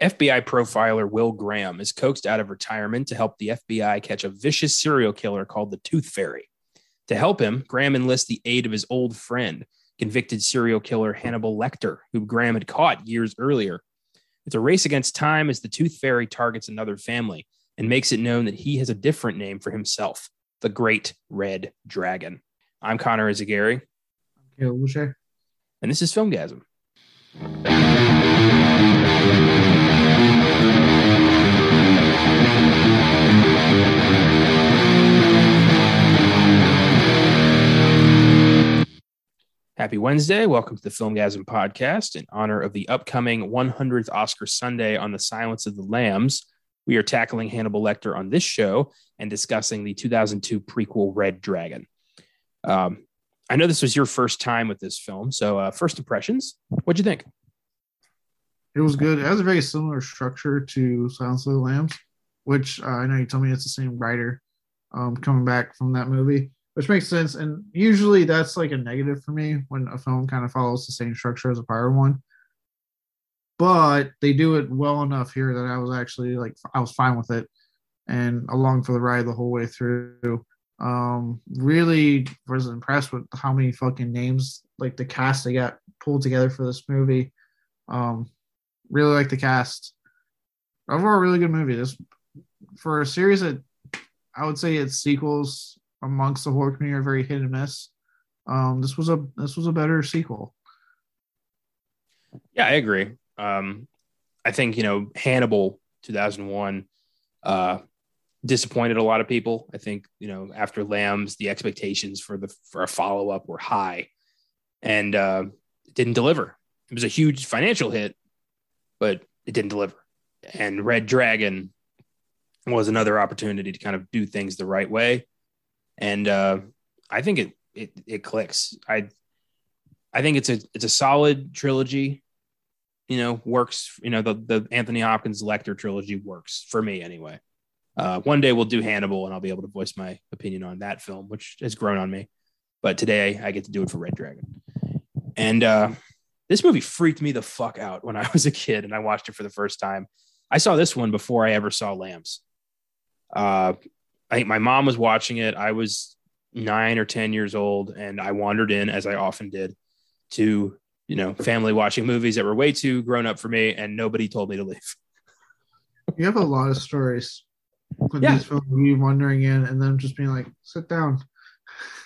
FBI profiler Will Graham is coaxed out of retirement to help the FBI catch a vicious serial killer called the Tooth Fairy. To help him, Graham enlists the aid of his old friend, convicted serial killer Hannibal Lecter, who Graham had caught years earlier. It's a race against time as the Tooth Fairy targets another family and makes it known that he has a different name for himself the Great Red Dragon. I'm Connor Eyzaguirre. I'm Boucher. And this is Filmgazm. Happy Wednesday. Welcome to the Filmgazm podcast in honor of the upcoming 100th Oscar Sunday on The Silence of the Lambs. We are tackling Hannibal Lecter on this show and discussing the 2002 prequel Red Dragon. Um, I know this was your first time with this film, so uh, first impressions. What'd you think? It was good. It has a very similar structure to Silence of the Lambs, which uh, I know you told me it's the same writer um, coming back from that movie which makes sense. And usually that's like a negative for me when a film kind of follows the same structure as a prior one. But they do it well enough here that I was actually like I was fine with it and along for the ride the whole way through. Um, really was impressed with how many fucking names like the cast they got pulled together for this movie. Um, really like the cast. Overall, really good movie. This for a series that I would say its sequels amongst the horror community are very hit and miss. Um, this was a this was a better sequel. Yeah, I agree. Um, I think you know Hannibal 2001 uh, disappointed a lot of people. I think you know after Lambs, the expectations for the for a follow up were high, and uh, it didn't deliver. It was a huge financial hit, but it didn't deliver. And Red Dragon was another opportunity to kind of do things the right way and uh, I think it it it clicks. I I think it's a it's a solid trilogy. You know, works. You know, the the Anthony Hopkins Lecter trilogy works for me anyway. Uh, one day we'll do Hannibal, and I'll be able to voice my opinion on that film, which has grown on me. But today I get to do it for Red Dragon, and uh, this movie freaked me the fuck out when I was a kid, and I watched it for the first time. I saw this one before I ever saw Lambs. Uh, I think my mom was watching it. I was nine or 10 years old, and I wandered in, as I often did, to, you know, family watching movies that were way too grown up for me, and nobody told me to leave. You have a lot of stories with yeah. these films, you wandering in and them just being like, sit down.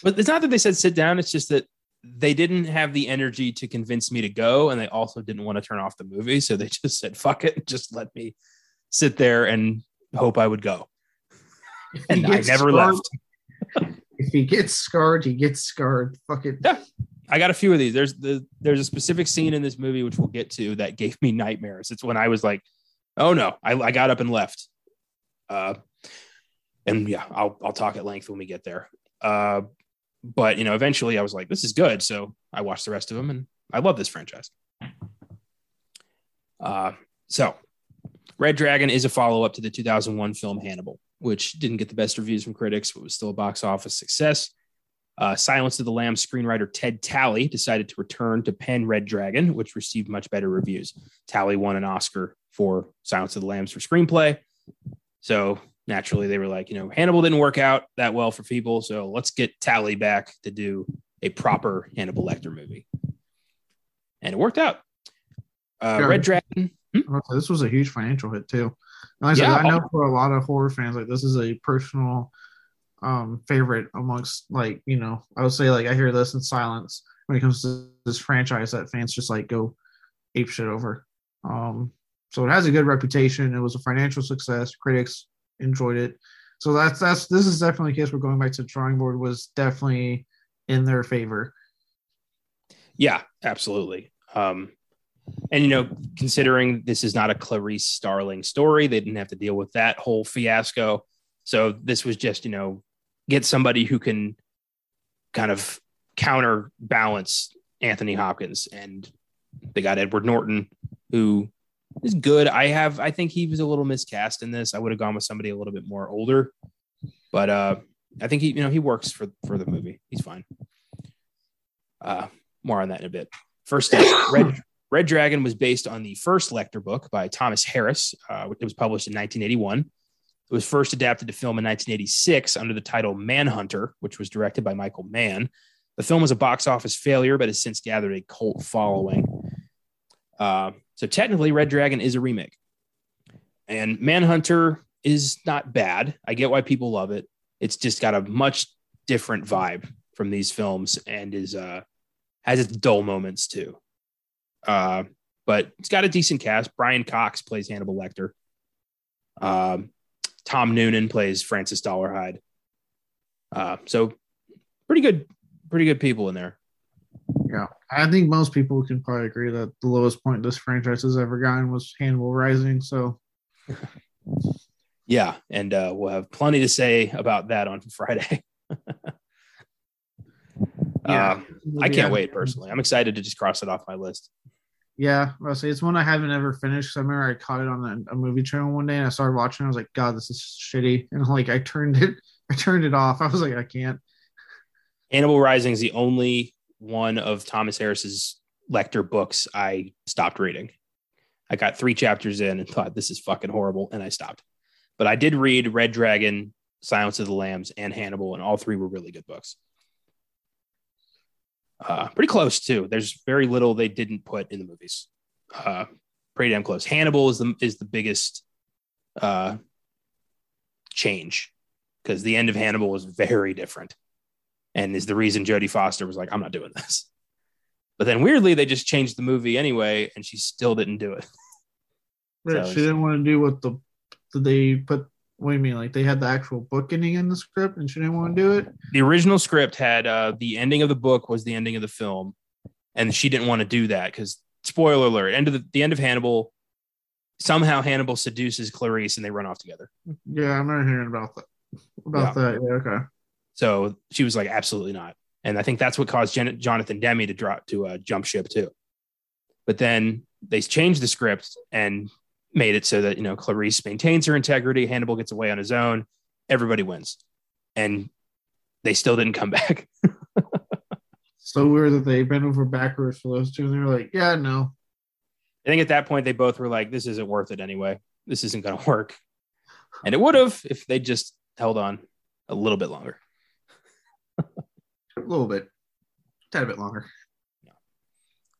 But it's not that they said sit down, it's just that they didn't have the energy to convince me to go, and they also didn't want to turn off the movie. So they just said, fuck it, just let me sit there and hope I would go and I never scarred, left. if he gets scarred, he gets scarred. Fucking yeah. I got a few of these. There's the there's a specific scene in this movie which we'll get to that gave me nightmares. It's when I was like, oh no, I, I got up and left. Uh, and yeah, I'll I'll talk at length when we get there. Uh, but you know, eventually I was like, this is good. So I watched the rest of them, and I love this franchise. Uh, so Red Dragon is a follow up to the 2001 film Hannibal which didn't get the best reviews from critics, but was still a box office success. Uh, Silence of the Lambs screenwriter Ted Tally decided to return to pen Red Dragon, which received much better reviews. Tally won an Oscar for Silence of the Lambs for screenplay. So naturally, they were like, you know, Hannibal didn't work out that well for people. So let's get Tally back to do a proper Hannibal Lecter movie. And it worked out. Uh. Red Dragon. Hmm? This was a huge financial hit, too. Like I said, I know for a lot of horror fans, like this is a personal um favorite amongst like, you know, I would say like I hear this in silence when it comes to this franchise that fans just like go ape shit over. Um so it has a good reputation. It was a financial success. Critics enjoyed it. So that's that's this is definitely a case where going back to the drawing board was definitely in their favor. Yeah, absolutely. Um and you know, considering this is not a Clarice Starling story, they didn't have to deal with that whole fiasco. So this was just, you know, get somebody who can kind of counterbalance Anthony Hopkins. And they got Edward Norton, who is good. I have, I think he was a little miscast in this. I would have gone with somebody a little bit more older, but uh, I think he, you know, he works for for the movie. He's fine. Uh, more on that in a bit. First, Red Red Dragon was based on the first Lecter book by Thomas Harris. Uh, it was published in 1981. It was first adapted to film in 1986 under the title Manhunter, which was directed by Michael Mann. The film was a box office failure, but has since gathered a cult following. Uh, so technically, Red Dragon is a remake, and Manhunter is not bad. I get why people love it. It's just got a much different vibe from these films, and is uh, has its dull moments too. Uh, but it's got a decent cast. Brian Cox plays Hannibal Lecter. Um, Tom Noonan plays Francis Dolarhyde. Uh, so pretty good, pretty good people in there. Yeah, I think most people can probably agree that the lowest point this franchise has ever gotten was Hannibal Rising. So, yeah, and uh, we'll have plenty to say about that on Friday. yeah, uh, I can't wait personally. I'm excited to just cross it off my list. Yeah, I'll it's one I haven't ever finished. I remember I caught it on a, a, movie channel one day and I started watching. I was like, God, this is shitty, and like I turned it, I turned it off. I was like, I can't. Hannibal Rising is the only one of Thomas Harris's Lecter books I stopped reading. I got three chapters in and thought this is fucking horrible, and I stopped. But I did read Red Dragon, Silence of the Lambs, and Hannibal, and all three were really good books. Uh, pretty close too. There's very little they didn't put in the movies. Uh, pretty damn close. Hannibal is the is the biggest uh, change because the end of Hannibal was very different, and is the reason Jodie Foster was like, "I'm not doing this." But then weirdly, they just changed the movie anyway, and she still didn't do it. Right, so she didn't want to do what the they put what do you mean? Like they had the actual book ending in the script and she didn't want to do it? The original script had uh, the ending of the book was the ending of the film, and she didn't want to do that because spoiler alert, end of the, the end of Hannibal. Somehow Hannibal seduces Clarice and they run off together. Yeah, I'm not hearing about that. About yeah. that, yeah, okay. So she was like, absolutely not, and I think that's what caused Jen- Jonathan Demme to drop to uh, jump ship too. But then they changed the script and made it so that you know Clarice maintains her integrity, Hannibal gets away on his own, everybody wins, and they still didn't come back. so weird that they bent over backwards for those two, and they were like, "Yeah, no." I think at that point they both were like, "This isn't worth it anyway. This isn't going to work," and it would have if they just held on a little bit longer. a little bit, a tad bit longer.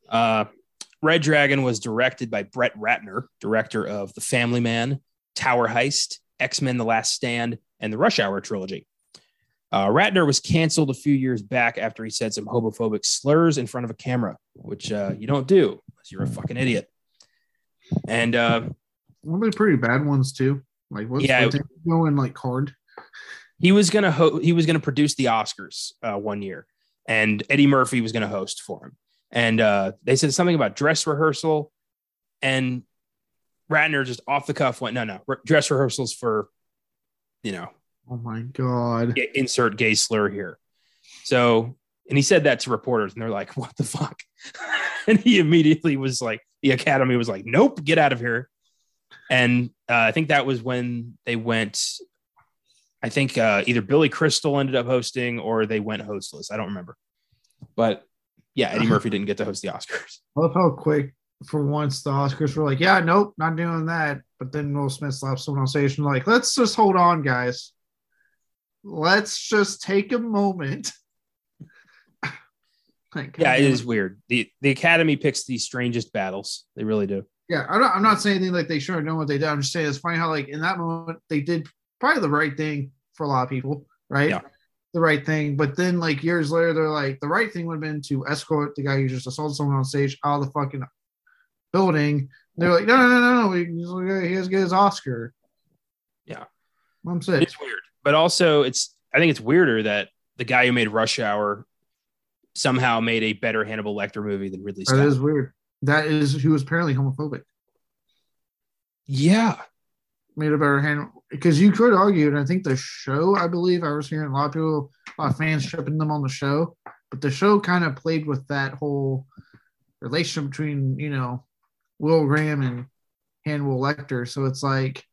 Uh, Red Dragon was directed by Brett Ratner, director of The Family Man, Tower Heist, X Men The Last Stand, and the Rush Hour trilogy. Uh, Ratner was canceled a few years back after he said some homophobic slurs in front of a camera, which uh, you don't do unless you're a fucking idiot. And uh, one of the pretty bad ones too. Like what's yeah, going like card? He was gonna ho- he was gonna produce the Oscars uh, one year, and Eddie Murphy was gonna host for him and uh, they said something about dress rehearsal, and Ratner just off the cuff went, "No, no, re- dress rehearsals for, you know." Oh my god! Insert gay slur here. So, and he said that to reporters, and they're like, "What the fuck?" and he immediately was like, "The Academy was like, nope, get out of here." And uh, I think that was when they went. I think uh, either Billy Crystal ended up hosting or they went hostless. I don't remember, but yeah, Eddie uh-huh. Murphy didn't get to host the Oscars. I love how quick for once the Oscars were like, yeah, nope, not doing that. But then Will Smith slaps someone on stage and like, let's just hold on, guys. Let's just take a moment. like, yeah, it is weird. the The Academy picks the strangest battles. They really do. Yeah, I'm not, I'm not saying anything like they should have known what they did. I'm just saying it's funny how like in that moment they did probably the right thing for a lot of people, right? Yeah the right thing. But then, like years later, they're like, the right thing would have been to escort the guy who just assaulted someone on stage out of the fucking building. They're like, no, no, no, no, he has to get his Oscar. Yeah, I'm saying it's weird, but also it's. I think it's weirder that the guy who made Rush Hour somehow made a better Hannibal Lecter movie than Ridley Scott. That is weird. That is who was apparently homophobic. Yeah, made a better Hannibal because you could argue, and I think the show, I believe, I was hearing a lot of people, a lot of fans shipping them on the show, but the show kind of played with that whole relationship between, you know, Will Graham and Hannibal Lecter. So it's like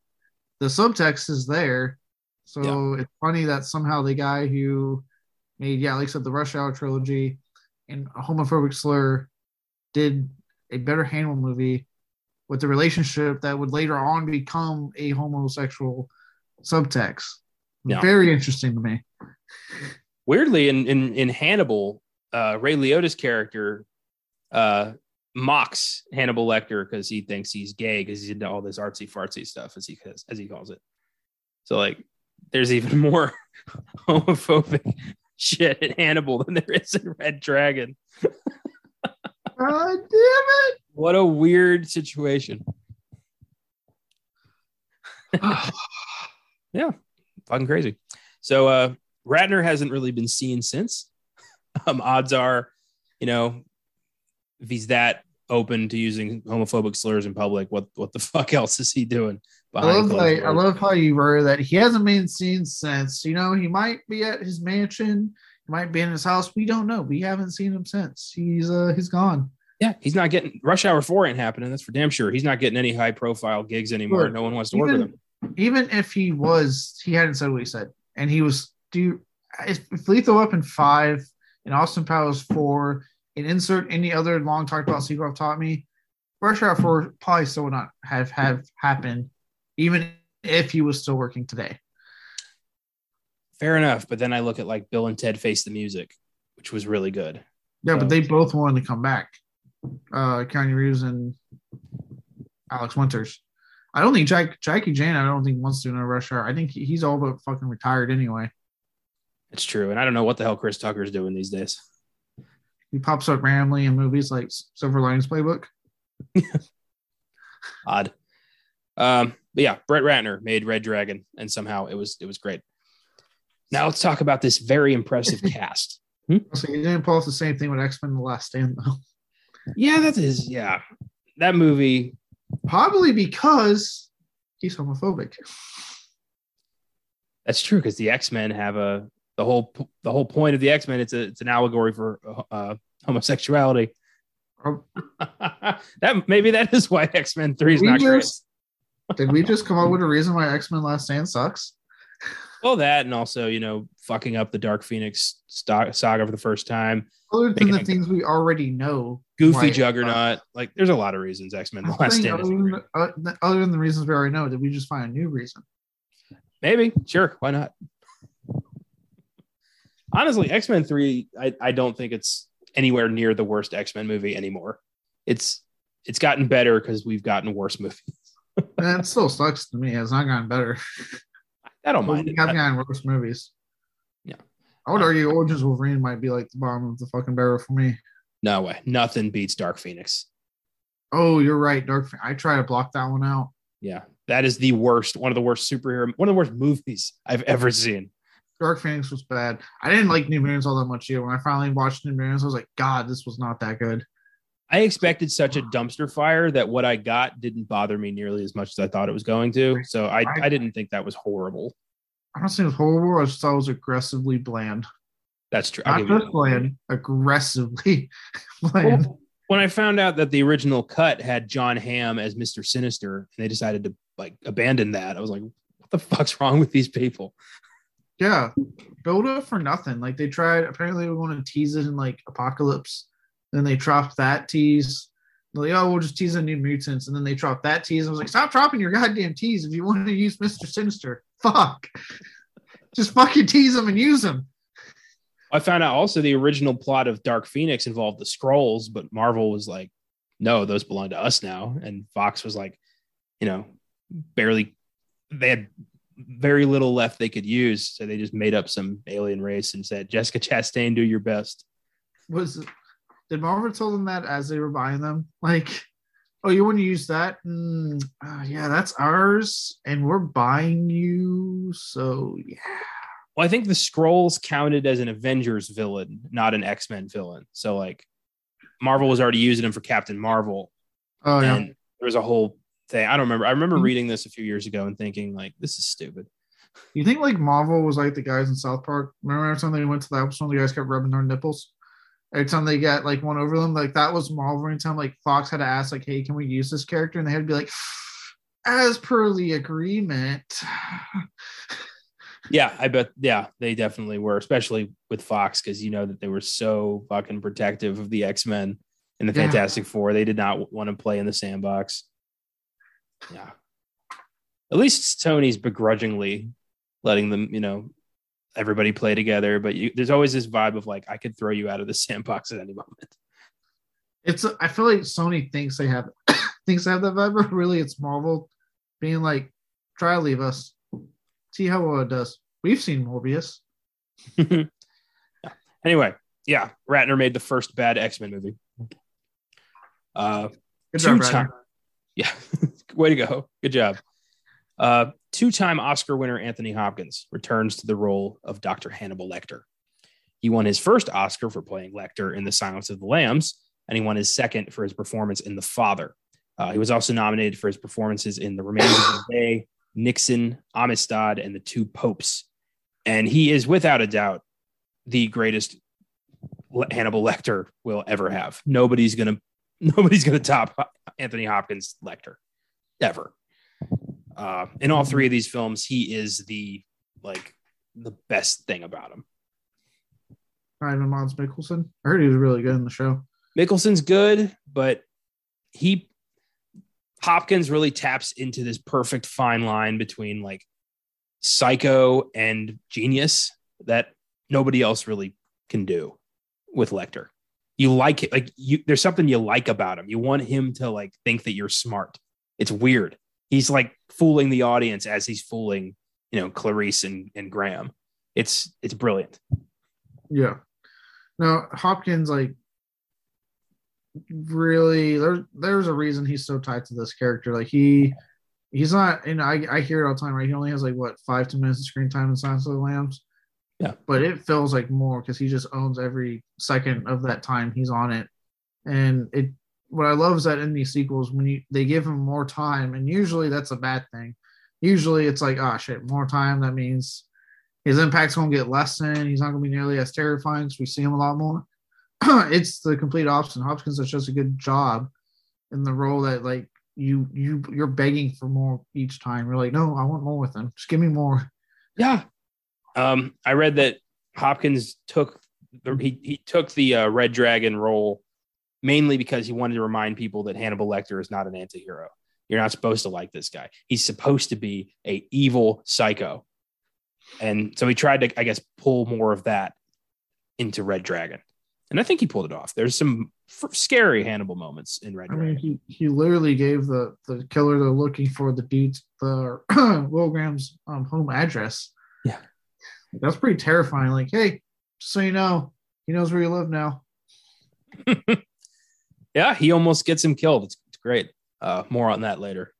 the subtext is there. So yeah. it's funny that somehow the guy who made, yeah, like I said, the Rush Hour trilogy and a homophobic slur did a better Hannibal movie with a relationship that would later on become a homosexual subtext. Yeah. Very interesting to me. Weirdly, in in, in Hannibal, uh, Ray Liotta's character uh, mocks Hannibal Lecter because he thinks he's gay because he's into all this artsy fartsy stuff, as he as he calls it. So like, there's even more homophobic shit in Hannibal than there is in Red Dragon. God damn it! What a weird situation. yeah, fucking crazy. So uh Ratner hasn't really been seen since. Um, odds are, you know, if he's that open to using homophobic slurs in public, what what the fuck else is he doing? I love, closed like, I love how you wrote that he hasn't been seen since. You know, he might be at his mansion, he might be in his house. We don't know. We haven't seen him since. He's uh he's gone. Yeah, he's not getting Rush Hour Four ain't happening. That's for damn sure. He's not getting any high profile gigs anymore. Sure. No one wants to work with Even- him. Even if he was, he hadn't said what he said, and he was. Do if, if Lethal Weapon five and Austin Powers four and insert any other long talked about sequel have taught me, Rush Hour four probably still would not have have happened, even if he was still working today. Fair enough. But then I look at like Bill and Ted Face the Music, which was really good. Yeah, So- but they both wanted to come back. Uh Keanu Reeves and Alex Winters. I don't think Jack Jackie Chan, I don't think wants to do another rush hour. I think he- he's all but fucking retired anyway. It's true. And I don't know what the hell Chris Tucker's doing these days. He pops up randomly in movies like Silver Linings Playbook. Odd. Um, but yeah, Brett Ratner made Red Dragon, and somehow it was it was great. Now let's talk about this very impressive cast. So you didn't pull off the same thing with X Men: The Last Stand though. Yeah, that is yeah. That movie, Probably because he's homophobic. that's true because the X Men have a the whole the whole point of the X Men. It's a it's an allegory for uh, homosexuality. Or that maybe that is why X Men Three is not great. Did we just come up with a reason why X Men: Last Stand sucks? Well, that and also you know fucking up the Dark Phoenix saga for the first time. Other than the things we already know, Goofy it Juggernaut. Like, there's a lot of reasons X Men: The Last Stand. other, than, uh, other than the reasons we already know, did we just find a new reason? Maybe, sure, why not? Honestly, X Men Three, I, I don't think it's anywhere near the worst X Men movie anymore. It's it's gotten better because we've gotten worse movies. And it still sucks to me. It's not gotten better. I don't mind We have gotten worse movies. Yeah. I would argue Origins Wolverine might be like the bottom of the fucking barrel for me. No way, nothing beats Dark Phoenix. Oh, you're right. Dark. I try to block that one out. Yeah, that is the worst, one of the worst superhero, one of the worst movies I've ever seen. Dark Phoenix was bad. I didn't like New Mutants all that much either. When I finally watched New Mutants, I was like, God, this was not that good. I expected such a dumpster fire that what I got didn't bother me nearly as much as I thought it was going to. So I, I didn't think that was horrible. I don't think it was horrible. I just thought it was aggressively bland. That's true. Not just bland, aggressively bland. Well, when I found out that the original cut had John Hamm as Mr. Sinister and they decided to like abandon that, I was like, what the fuck's wrong with these people? Yeah, build up for nothing. Like they tried. Apparently, we want to tease it in like Apocalypse. Then they dropped that tease. They're Like, oh, we'll just tease the new mutants, and then they dropped that tease. I was like, stop dropping your goddamn tease if you want to use Mister Sinister. Fuck, just fucking tease them and use them. I found out also the original plot of Dark Phoenix involved the Skrulls, but Marvel was like, no, those belong to us now. And Fox was like, you know, barely, they had very little left they could use. So they just made up some alien race and said, Jessica Chastain, do your best. Was did Marvel tell them that as they were buying them? Like, oh, you want to use that? Mm, uh, yeah, that's ours, and we're buying you. So yeah. Well, I think the Skrulls counted as an Avengers villain, not an X Men villain. So like Marvel was already using them for Captain Marvel. Oh yeah. there was a whole thing. I don't remember. I remember Mhm. reading this a few years ago and thinking like, this is stupid. You think like Marvel was like the guys in South Park? Remember every time they went to that episode, the guys kept rubbing their nipples. Every time they got like one over them, like that was Marvel. Every time like Fox had to ask, like, "Hey, can we use this character?" and they had to be like, "As per the agreement." Yeah, I bet. Yeah, they definitely were, especially with Fox, because you know that they were so fucking protective of the X Men. and the Yeah. Fantastic Four. They did not want to play in the sandbox. Yeah. At least Tony's begrudgingly letting them, you know, everybody play together. But you, there's always this vibe of like, I could throw you out of the sandbox at any moment. It's I feel like Sony thinks they have thinks they have that vibe, but really it's Marvel being like, try to leave us. See how well it does. We've seen Morbius. Anyway, yeah, Ratner made the first bad X Men movie. Uh, Good job, Brad. time- yeah, way to go. Good job. Uh, Two time Oscar winner Anthony Hopkins returns to the role of Dr. Hannibal Lecter. He won his first Oscar for playing Lecter in The Silence of the Lambs, and he won his second for his performance in The Father. Uh, he was also nominated for his performances in The Remains of the Day, Nixon, Amistad, and The Two Popes. And he is without a doubt the greatest Hannibal Lecter will ever have. Nobody's gonna nobody's gonna top Anthony Hopkins Lecter ever. Uh, in all three of these films, he is the like the best thing about him. Ryan Mads Mikkelsen. I heard he was really good in the show. Mikkelsen's good, but he Hopkins really taps into this perfect fine line between like psycho and genius that nobody else really can do with Lecter. You like it, like you there's something you like about him. You want him to like think that you're smart. It's weird. He's like fooling the audience as he's fooling, you know, Clarice and, and Graham. It's it's brilliant. Yeah. Now Hopkins like really there there's a reason he's so tied to this character. Like he he's not and I, I hear it all the time, right? He only has like what five, ten minutes of screen time in Silence of the Lambs. Yeah. But it feels like more because he just owns every second of that time he's on it. And it what I love is that in these sequels, when you they give him more time, and usually that's a bad thing. Usually it's like, oh shit, more time. That means his impact's gonna get lessened. He's not gonna be nearly as terrifying because we see him a lot more. it's the complete opposite. Hopkins does just a good job in the role that like you you you're begging for more each time. You're like, no, I want more with him. Just give me more. Yeah. Um, I read that Hopkins took the, he he took the uh, Red Dragon role mainly because he wanted to remind people that Hannibal Lecter is not an anti-hero. You're not supposed to like this guy. He's supposed to be a evil psycho. And so he tried to, I guess, pull more of that into Red Dragon. And I think he pulled it off. There's some f- scary Hannibal moments in Red I Dragon. mean, he he literally gave the the killer they're looking for the dude's the Will Graham's um, home address. Yeah. that's pretty terrifying. Like, hey, just so you know, he knows where you live now. yeah, he almost gets him killed. It's, it's great. Uh, more on that later.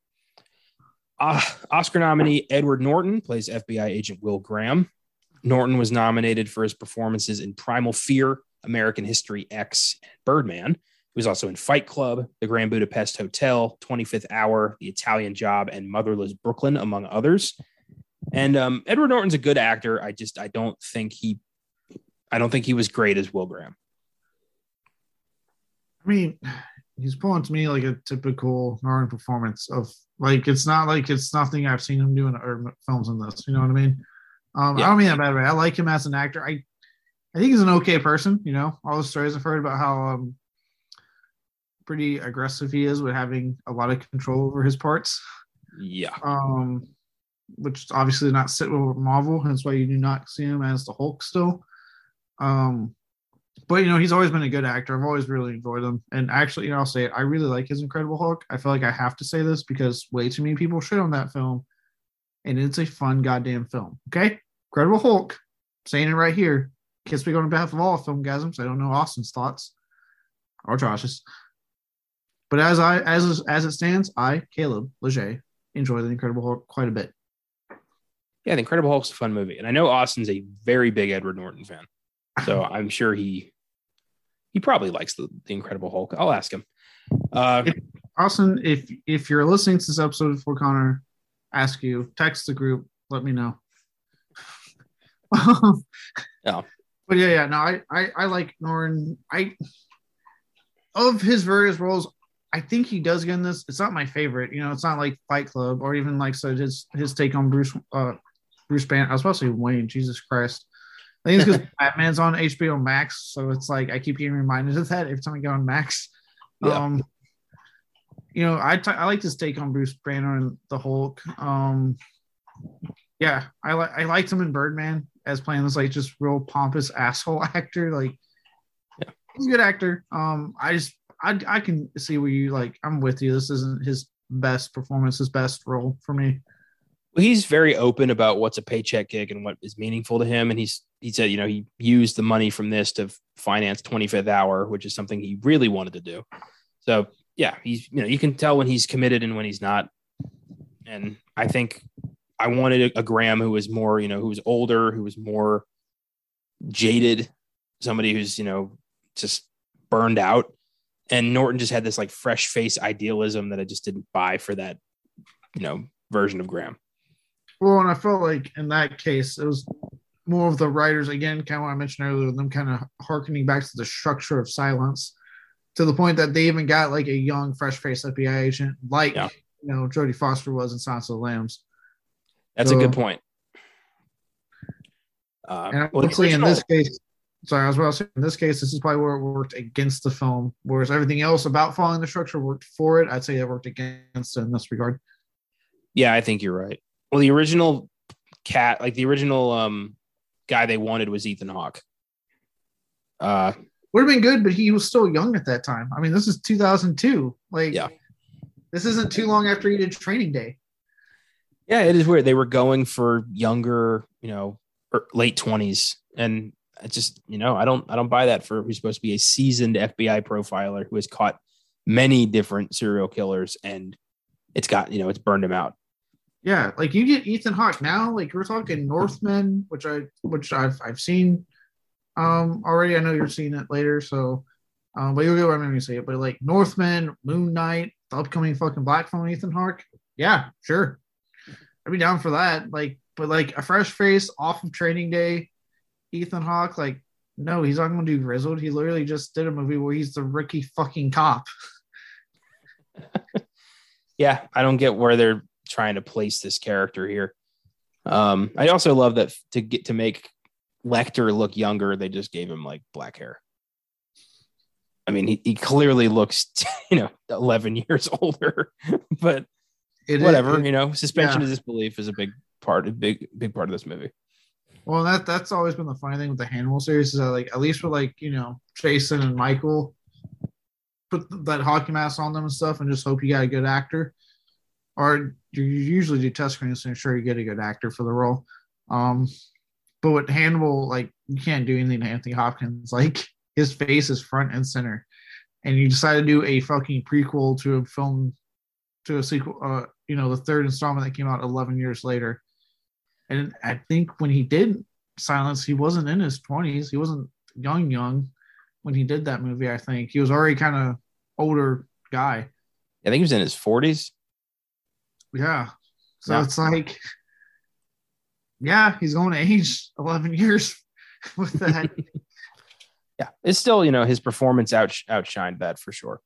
Uh, Oscar nominee Edward Norton plays FBI agent Will Graham. Norton was nominated for his performances in Primal Fear, American History X, Birdman. He was also in Fight Club, The Grand Budapest Hotel, 25th Hour, The Italian Job, and Motherless Brooklyn, among others. And um, Edward Norton's a good actor. I just I don't think he I don't think he was great as Will Graham. I mean, he's pulling to me like a typical Norton performance of like it's not like it's nothing I've seen him do in other films in this. You know what I mean? Um, Yeah. I don't mean that bad way. I like him as an actor. I I think he's an okay person. You know, all the stories I've heard about how um pretty aggressive he is with having a lot of control over his parts. Yeah. Um, which obviously not sit with Marvel. That's why you do not see him as the Hulk still. Um, but you know, he's always been a good actor. I've always really enjoyed him. And actually, you know, I'll say it, I really like his Incredible Hulk. I feel like I have to say this because way too many people shit on that film. And it's a fun goddamn film. Okay. Incredible Hulk. saying it right here. Can't speak on behalf of all Filmgazms. I don't know Austin's thoughts or Josh's. But as I as as it stands, I, Caleb Leger, enjoy the Incredible Hulk quite a bit. Yeah, The Incredible Hulk's a fun movie. And I know Austin's a very big Edward Norton fan. So I'm sure he he probably likes the, the Incredible Hulk. I'll ask him. Uh, Austin, if if you're listening to this episode before Connor ask you, text the group, let me know. Yeah. But yeah, yeah, no, I, I I like Norton. I of his various roles, I think he does get in this. It's not my favorite, you know. It's not like Fight Club or even like so his his take on Bruce uh Bruce Banner. I was supposed to say Wayne. Jesus Christ. I think it's because Batman's on HBO Max, so it's like I keep getting reminded of that every time I go on Max. Yeah. Um, you know, I t- I like this take on Bruce Banner and the Hulk. Um, yeah, I like I liked him in Birdman as playing this like just real pompous asshole actor. Like, Yeah. he's a good actor. Um, I just I I can see where you like. I'm with you. This isn't his best performance, his best role for me. Well, he's very open about what's a paycheck gig and what is meaningful to him. And he's he said, you know, he used the money from this to finance 25th Hour, which is something he really wanted to do. So yeah, he's you know you can tell when he's committed and when he's not. And I think I wanted a, a Graham who was more, you know, who was older, who was more jaded, somebody who's you know just burned out. And Norton just had this like fresh face idealism that I just didn't buy for that, you know, version of Graham. Well, and I felt like in that case, it was more of the writers again, kind of what I mentioned earlier, them kind of harkening back to the structure of silence to the point that they even got like a young, fresh faced FBI agent, like Yeah. you know Jodie Foster was in Silence of the Lambs. That's a good point. Uh, And well, in this case, sorry, I was about to say, in this case, this is probably where it worked against the film, whereas everything else about following the structure worked for it. I'd say it worked against it in this regard. yeah, I think you're right. Well, the original cat, like the original um, guy they wanted was Ethan Hawke. Uh, Would have been good, but he was still young at that time. I mean, this is 2002. Like, Yeah. this isn't too long after he did Training Day. Yeah, it is weird. They were going for younger, you know, er, late twenties, and I just, you know, I don't, I don't buy that for who's supposed to be a seasoned FBI profiler who has caught many different serial killers, and it's got, you know, it's burned him out. Yeah, like you get Ethan Hawke now. Like we're talking Northman, which I which I've I've seen um already. I know you're seeing it later, so um, but you'll get what I'm gonna say it. But like Northman, Moon Knight, the upcoming fucking Black Phone, Ethan Hawke. Yeah, sure, I'd be down for that. Like, but like a fresh face off of Training Day, Ethan Hawke. Like, no, he's not gonna do Grizzled. He literally just did a movie where he's the rookie fucking cop. yeah, I don't get where they're trying to place this character here. Um, I also love that to get to make Lecter look younger, they just gave him like black hair. I mean, he, he clearly looks, you know, 11 years older, but It- whatever, it- you know, suspension yeah. of disbelief is a big part, a big, big part of this movie. Well, that that's always been the funny thing with the Hannibal series is that like at least with like you know Jason and Michael, put that hockey mask on them and stuff, and just hope you got a good actor. Or you usually do test screens to ensure you get a good actor for the role. Um, but with Hannibal, like you can't do anything to Anthony Hopkins. Like his face is front and center, and you decide to do a fucking prequel to a film, to a sequel. Uh, you know, the third installment that came out 11 years later. And I think when he did Silence, he wasn't in his 20s. He wasn't young, young when he did that movie. I think he was already kind of older guy. I think he was in his 40s. Yeah. So Yeah. it's like, yeah, he's going to age 11 years with that. Yeah, it's still, you know, his performance out, outshined that for sure.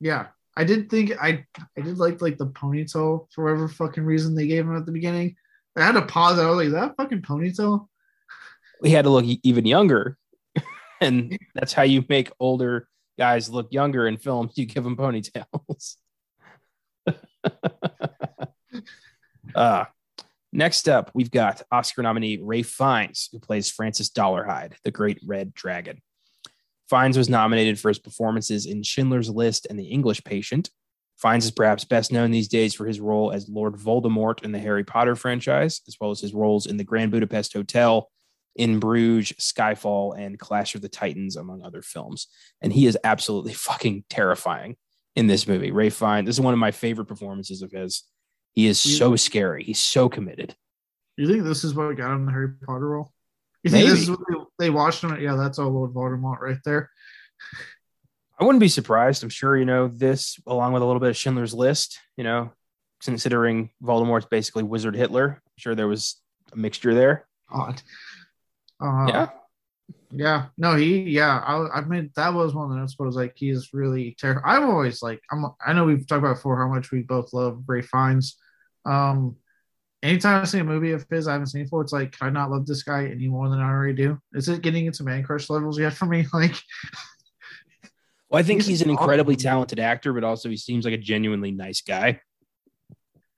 yeah. I did think I I did like like the ponytail for whatever fucking reason they gave him at the beginning. I had to pause. I was like, "Is that fucking ponytail?" He had to look even younger, and that's how you make older guys look younger in films. You give them ponytails. uh, next up, we've got Oscar nominee Ralph Fiennes, who plays Francis Dolarhyde, the Great Red Dragon. Fiennes was nominated for his performances in Schindler's List and The English Patient. Fiennes is perhaps best known these days for his role as Lord Voldemort in the Harry Potter franchise, as well as his roles in the Grand Budapest Hotel, In Bruges, Skyfall, and Clash of the Titans, among other films. And he is absolutely fucking terrifying in this movie. Ralph Fiennes, this is one of my favorite performances of his. He is so scary. He's so committed. You think this is what got him the Harry Potter role? You think this Maybe. is what they, they watched him? Yeah, that's all Lord Voldemort right there. I wouldn't be surprised. I'm sure you know this, along with a little bit of Schindler's List. You know, considering Voldemort's basically Wizard Hitler. I'm sure there was a mixture there. Odd. Uh, yeah, Yeah, no, he, yeah, I, I mean, that was one of the notes, but it was like, he's really terrible. I've always like, I'm, I know we've talked about before how much we both love Ralph Fiennes. Um, anytime I see a movie of his I haven't seen before, it's like, can I not love this guy any more than I already do? Is it getting into man crush levels yet for me? Like, Well, I think He's he's, an incredibly awesome. talented actor, but also he seems like a genuinely nice guy,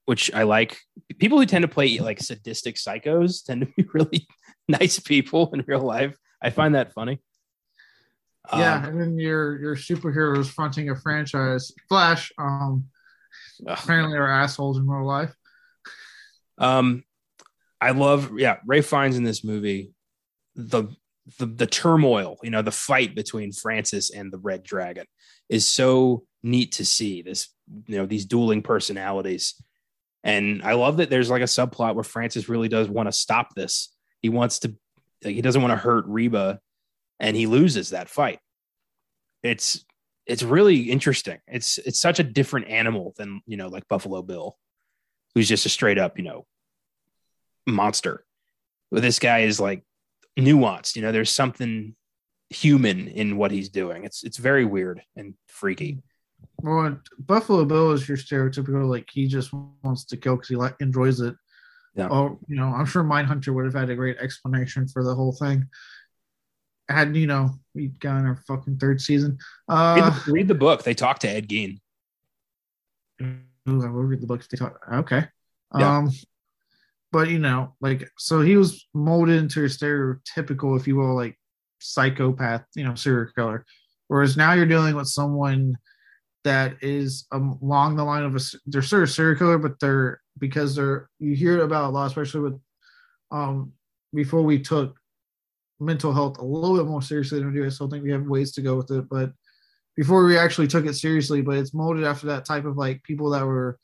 which I like. People who tend to play like sadistic psychos tend to be really nice people in real life. I find that funny. Yeah, Um, and then your your superheroes fronting a franchise. Flash, um, apparently are assholes in real life. Um, I love, yeah, Ralph Fiennes in this movie, the, the the turmoil, you know, the fight between Francis and the Red Dragon is so neat to see. This, you know, these dueling personalities, and I love that there's like a subplot where Francis really does want to stop this. He wants to, like, he doesn't want to hurt Reba, and he loses that fight. It's it's really interesting. It's it's such a different animal than you know, like Buffalo Bill, who's just a straight up, you know, monster. This guy is like nuanced. You know, there's something human in what he's doing. It's it's very weird and freaky. Well, Buffalo Bill is your stereotypical like he just wants to kill because he like enjoys it. Yeah. Oh, you know, I'm sure Mindhunter would have had a great explanation for the whole thing. Had you know we got in our fucking third season. Read, Uh, the, read the book. They talk to Ed Gein. Ooh, I will read the books. They talk. Okay. Yeah. Um, but you know, like, so he was molded into a stereotypical, if you will, like psychopath, you know, serial killer. Whereas now you're dealing with someone that is um, along the line of a they're sort of serial killer, but they're because they're you hear about a lot, especially with um before we took mental health a little bit more seriously than we do. I still think we have ways to go with it, but before we actually took it seriously, but it's molded after that type of like people that were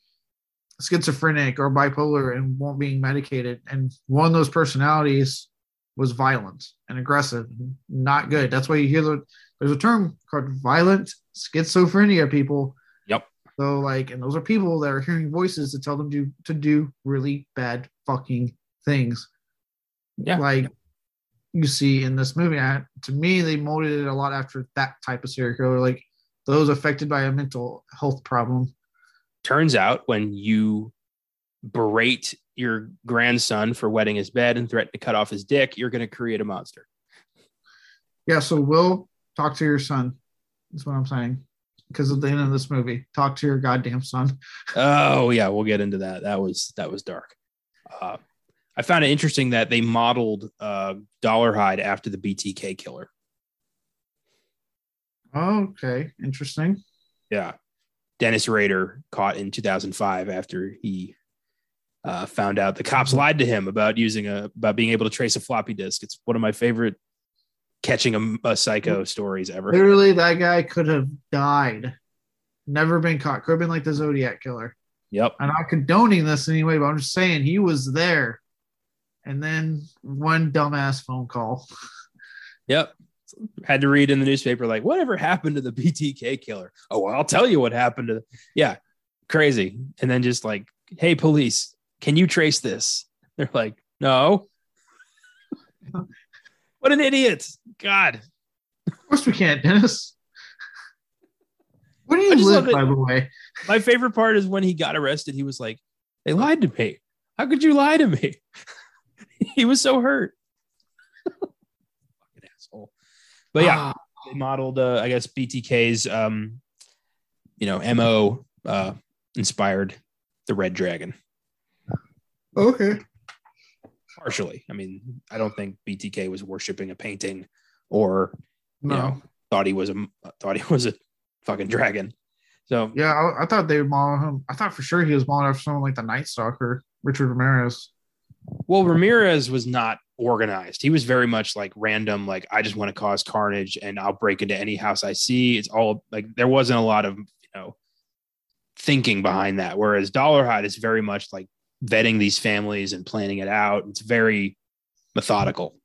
schizophrenic or bipolar and weren't being medicated. And one of those personalities was violent and aggressive, not good. That's why you hear the there's a term called violent schizophrenia people. Yep. So like, and those are people that are hearing voices that tell them to to do really bad fucking things. Yeah. Like you see in this movie. I, to me, they molded it a lot after that type of serial killer, like those affected by a mental health problem. Turns out when you berate your grandson for wetting his bed and threaten to cut off his dick, you're going to create a monster. Yeah, so Will talk to your son. That's what I'm saying. Because at the end of this movie, talk to your goddamn son. Oh yeah, we'll get into that. That was that was dark. Uh, I found it interesting that they modeled uh, Dollar Dolarhyde after the BTK killer. Okay, interesting. Yeah, Dennis Rader caught in 2005 after he uh, found out the cops lied to him about using a about being able to trace a floppy disk. It's one of my favorite catching a, a psycho stories ever. Literally, that guy could have died, never been caught. Could have been like the Zodiac killer. Yep. I'm not condoning this anyway, but I'm just saying he was there. And then one dumbass phone call. Yep. Had to read in the newspaper, like, whatever happened to the BTK killer? Oh, well, I'll tell you what happened to, The, yeah, crazy. And then just like, hey, police, can you trace this? They're like, no. what an idiot. God. Of course we can't, Dennis. Where do you live, by the way? My favorite part is when he got arrested, he was like, they lied to me. How could you lie to me? he was so hurt. Fucking asshole. But yeah, Ah, they modeled uh, i guess btk's um you know mo uh inspired the red dragon okay. partially i mean i don't think btk was worshiping a painting or No. you know thought he was a thought he was a fucking dragon so Yeah, I, I thought they would model him. I thought for sure he was modeled after someone like the Night Stalker, Richard Ramirez. well ramirez was not organized. He was very much like random like i just want to cause carnage and i'll break into any house i see. It's all like there wasn't a lot of you know thinking behind that whereas dolarhyde is very much like vetting these families and planning it out. It's very methodical.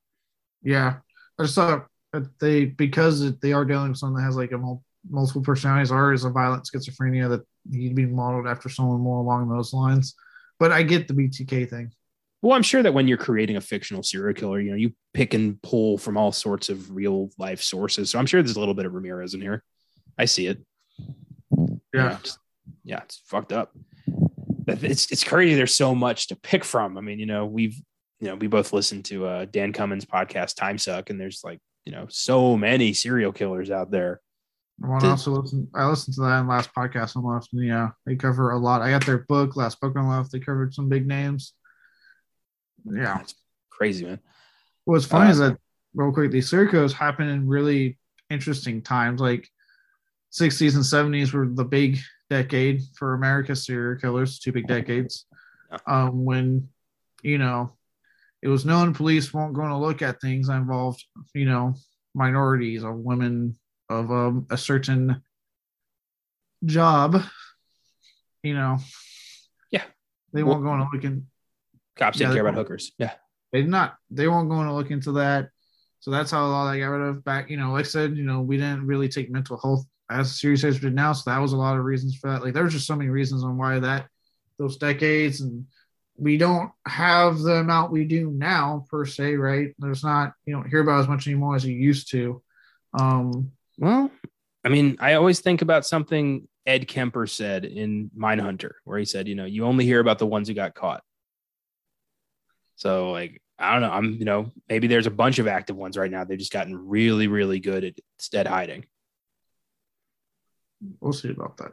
Yeah, I just thought that they because they are dealing with someone that has like a mul- multiple personalities or is a violent schizophrenia that he'd be modeled after someone more along those lines. But I get the BTK thing. Well i'm sure that when you're creating a fictional serial killer you know you pick and pull from all sorts of real life sources so i'm sure there's a little bit of ramirez in here i see it Yeah. it's, yeah, it's fucked up. It's it's crazy. There's so much to pick from. I mean, you know, we've you know we both listened to uh, Dan Cummins' podcast Time Suck, and there's like you know so many serial killers out there. I want to also listen. I listened to that in last podcast on left. And yeah, they cover a lot. I got their book, Last Book on Left. They covered some big names. Yeah, That's crazy, man. What's funny Uh, is that real quick, these circos happen in really interesting times. Like 60s and 70s were the big decade for America's serial killers, two big decades. Um, when you know it was known police weren't going to look at things that involved, you know, minorities or women of um, a certain job. You know, Yeah. they Well- weren't going to look in Cops didn't care about hookers. Yeah. they did not they weren't going to look into that so that's how a lot i got rid of back you know like i said you know we didn't really take mental health as serious as we did now so that was a lot of reasons for that like there's just so many reasons on why that those decades and we don't have the amount we do now per se right there's not you don't hear about as much anymore as you used to um Well, I mean, I always think about something Ed Kemper said in Mindhunter, where he said, you know, you only hear about the ones who got caught. So, like, I don't know. I'm, you know, maybe there's a bunch of active ones right now. They've just gotten really, really good at instead hiding. we'll see about that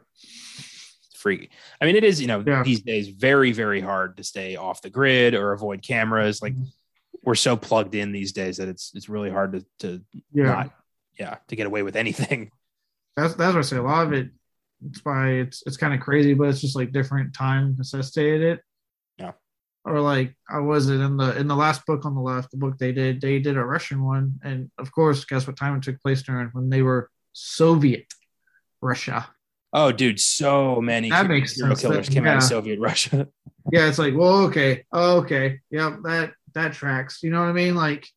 freaky. I mean, it is, you know, Yeah. these days very, very hard to stay off the grid or avoid cameras. Like, Mhm. we're so plugged in these days that it's it's really hard to to yeah not, yeah, to get away with anything. that's that's what I say. A lot of it, it's why it's it's kind of crazy, but it's just like different time necessitated it. Yeah. Or like I was it in the in the last book on the left, the book they did, they did a Russian one, and of course, guess what time it took place during when they were Soviet Russia. Oh, dude, so many That makes serial sense. killers That- came out of. Soviet Russia. Yeah, it's like, well, okay, oh, okay, yep, that that tracks. You know what I mean? Like,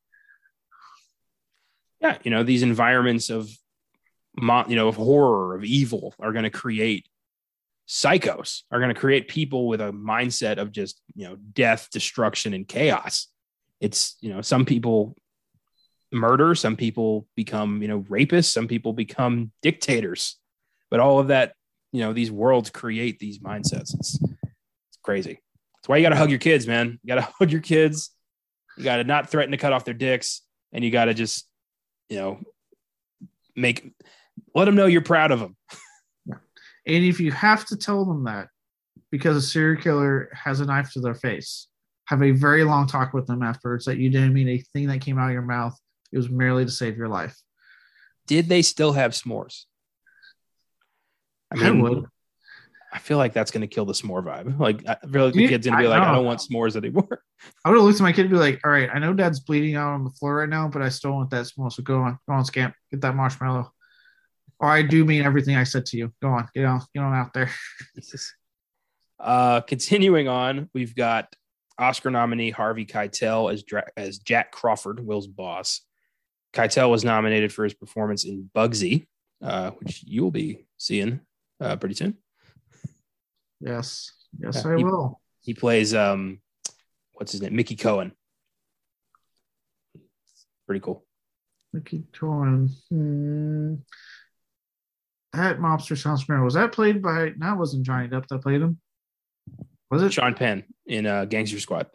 yeah, you know, these environments of, you know, of horror, of evil are going to create psychos, are going to create people with a mindset of just, you know, death, destruction, and chaos. It's, you know, some people murder, some people become, you know, rapists, some people become dictators, but all of that, you know, these worlds create these mindsets. It's, it's crazy. That's why you got to hug your kids, man. You got to hug your kids. You got to not threaten to cut off their dicks, and you got to just you know, make let them know you're proud of them. and if you have to tell them that because a serial killer has a knife to their face, have a very long talk with them afterwards that you didn't mean a thing that came out of your mouth. It was merely to save your life. Did they still have s'mores? I would. I feel like that's going to kill the s'more vibe. Like I feel like the kid's going to be I like, I don't want s'mores anymore. I would have looked at my kid and be like, all right, I know dad's bleeding out on the floor right now, but I still want that s'more. So go on, go on, scamp, get that marshmallow. Or I do mean everything I said to you. Go on, get on, get on out there. Uh, continuing on, we've got Oscar nominee Harvey Keitel as Dra- as Jack Crawford, Will's boss. Keitel was nominated for his performance in Bugsy, uh, which you will be seeing uh, pretty soon. Yes, yes, I he- will. He plays um, what's his name, Mickey Cohen. Pretty cool. Mickey Cohen. Hmm. That mobster sounds familiar. Was that played by? That wasn't Johnny Depp that played him. Was it? Sean Penn in uh, Gangster Squad.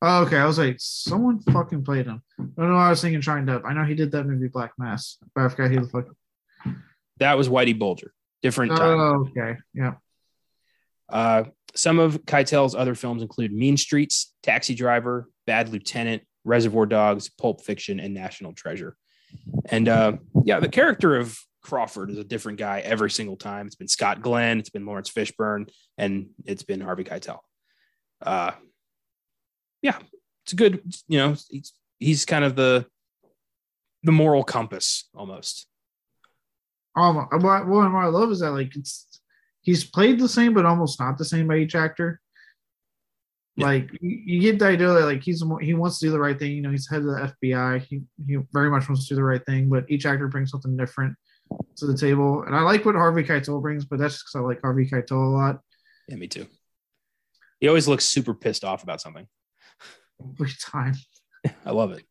Oh, okay. I was like, someone fucking played him. No, no, I was thinking Johnny Depp. I know he did that movie Black Mass, but I forgot he was fucking. That was Whitey Bulger. Different time. Oh, okay. Yeah. Uh, some of Keitel's other films include Mean Streets, Taxi Driver, Bad Lieutenant, Reservoir Dogs, Pulp Fiction, and National Treasure. And uh, yeah, the character of Crawford is a different guy every single time. It's been Scott Glenn, it's been Laurence Fishburne, and it's been Harvey Keitel. Uh, yeah, it's a good. You know, he's he's kind of the the moral compass almost. Um, what, what I love is that like it's he's played the same, but almost not the same by each actor. Yeah. Like you, you get the idea that like he's he wants to do the right thing. You know, he's head of the FBI. He he very much wants to do the right thing, but each actor brings something different to the table. And I like what Harvey Keitel brings, but that's just because I like Harvey Keitel a lot. Yeah, me too. He always looks super pissed off about something. Every time. I love it.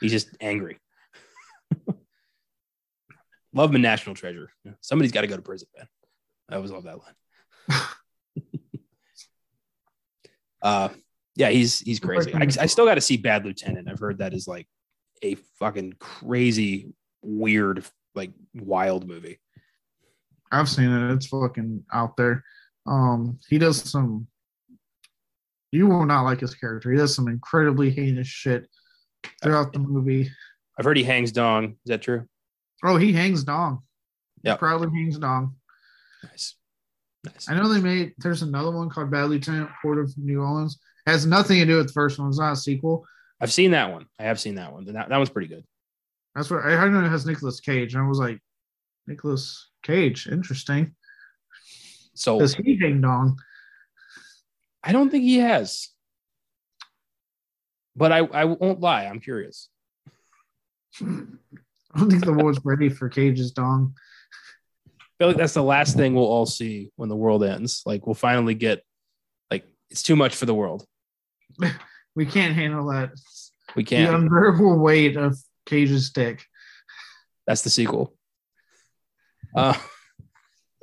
He's just angry. love him in National Treasure. Somebody's got to go to prison, man. I always love that line. uh, yeah, he's he's crazy. I, I still got to see Bad Lieutenant. I've heard that is like a fucking crazy, weird, like wild movie. I've seen it. It's fucking out there. Um, he does some. You will not like his character. He does some incredibly heinous shit throughout the movie. I've heard he hangs dong. Is that true? Oh, he hangs dong. Yeah. He probably hangs dong. Nice. Nice. I know they made. There's another one called Bad Lieutenant, Port of New Orleans. Has nothing to do with the first one. It's not a sequel. I've seen that one. I have seen that one. That, that one's pretty good. That's what I heard. It has Nicolas Cage, and I was like, Nicolas Cage, interesting. So Does he hang dong? I don't think he has. But I, I won't lie. I'm curious. I don't think the world's ready for Cage's dong. I feel like that's the last thing we'll all see when the world ends. Like we'll finally get like it's too much for the world. We can't handle that. We can't. The unbearable weight of Cage's dick. That's the sequel. Uh,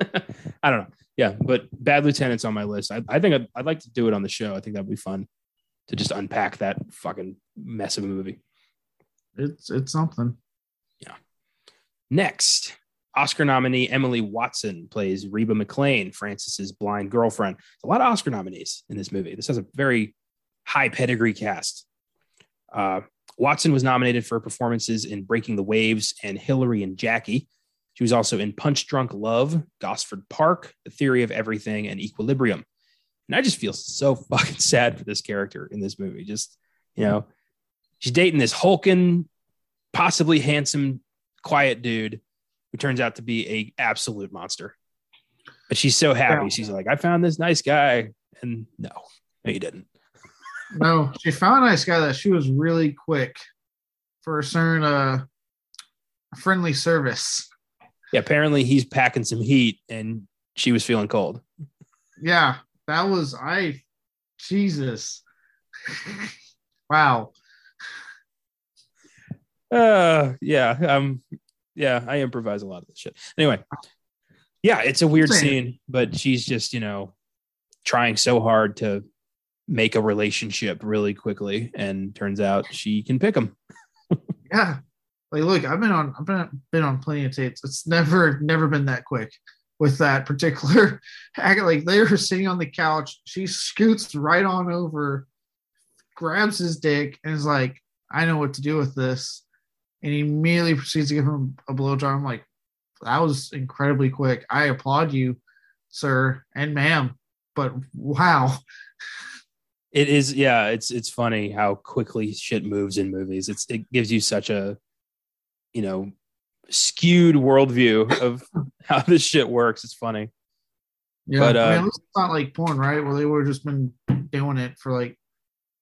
I don't know. Yeah, but Bad Lieutenant's on my list. I, I think I'd, I'd like to do it on the show. I think that'd be fun to just unpack that fucking mess of a movie. It's it's something. Yeah. Next, Oscar nominee Emily Watson plays Reba McClane, Francis's blind girlfriend. A lot of Oscar nominees in this movie. This has a very high pedigree cast. Uh, Watson was nominated for performances in Breaking the Waves and Hilary and Jackie. She was also in Punch Drunk Love, Gosford Park, The Theory of Everything, and Equilibrium. And I just feel so fucking sad for this character in this movie. Just, you know, she's dating this hulking, possibly handsome, quiet dude who turns out to be a absolute monster. But she's so happy. She's like, I found this nice guy. And no, no, you didn't. No, she found a nice guy that she was really quick for a certain uh friendly service. Yeah, apparently he's packing some heat and she was feeling cold. Yeah, that was I Jesus. wow. Uh yeah. Um yeah, I improvise a lot of this shit. Anyway. Yeah, it's a weird Same. scene, but she's just, you know, trying so hard to make a relationship really quickly and turns out she can pick him. Yeah. Like look, I've been on I've been been on plenty of dates. It's never never been that quick with that particular act. Like they were sitting on the couch, she scoots right on over, grabs his dick, and is like, I know what to do with this. And he immediately proceeds to give him a blowjob. I'm like, that was incredibly quick. I applaud you, sir and ma'am. But wow. It is, yeah. It's it's funny how quickly shit moves in movies. It's it gives you such a, you know, skewed worldview of how this shit works. It's funny. Yeah, But, I mean, uh, it's not like porn, right? Well, they would have just been doing it for like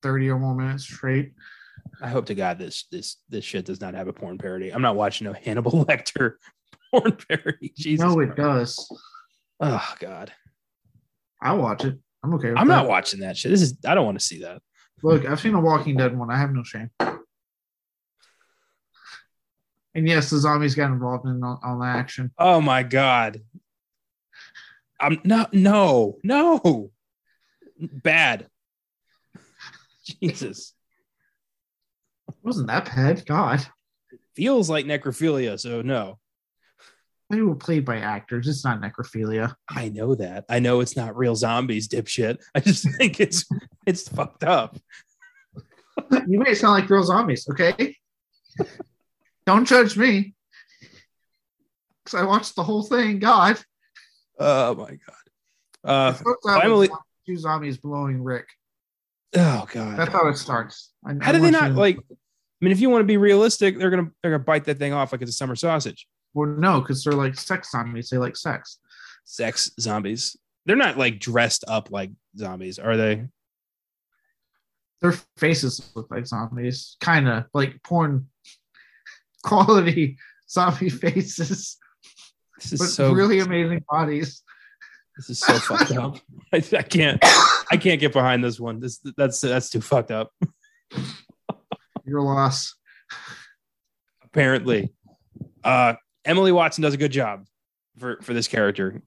30 or more minutes straight. I hope to God this this this shit does not have a porn parody. I'm not watching no Hannibal Lecter porn parody. Jesus. no, it Christ. does. Oh God. I watch it. I'm okay. I'm not watching that shit. This is I don't want to see that. Look, I've seen a Walking Dead one. I have no shame. And yes, the zombies got involved in all, all the action. Oh my God. I'm not no no bad. Jesus. It wasn't that bad. God, Feels like necrophilia, so no. They were played by actors. It's not necrophilia. I know that. I know it's not real zombies, dipshit. I just think it's it's fucked up. you may sound like real zombies, okay? Don't judge me. Because I watched the whole thing. God. Oh my god. Uh starts out with finally- two zombies blowing Rick. oh god. That's how it starts. I- How I do they not like? I mean, if you want to be realistic, they're gonna they're gonna bite that thing off like it's a summer sausage. Well, no, because they're like sex zombies. They like sex. Sex zombies. They're not like dressed up like zombies, are they? Their faces look like zombies, kind of like porn quality zombie faces, This is but so really amazing bodies. This is so fucked up. I, I can't I can't get behind this one. This that's that's too fucked up. Your loss. Apparently, uh, Emily Watson does a good job for for this character.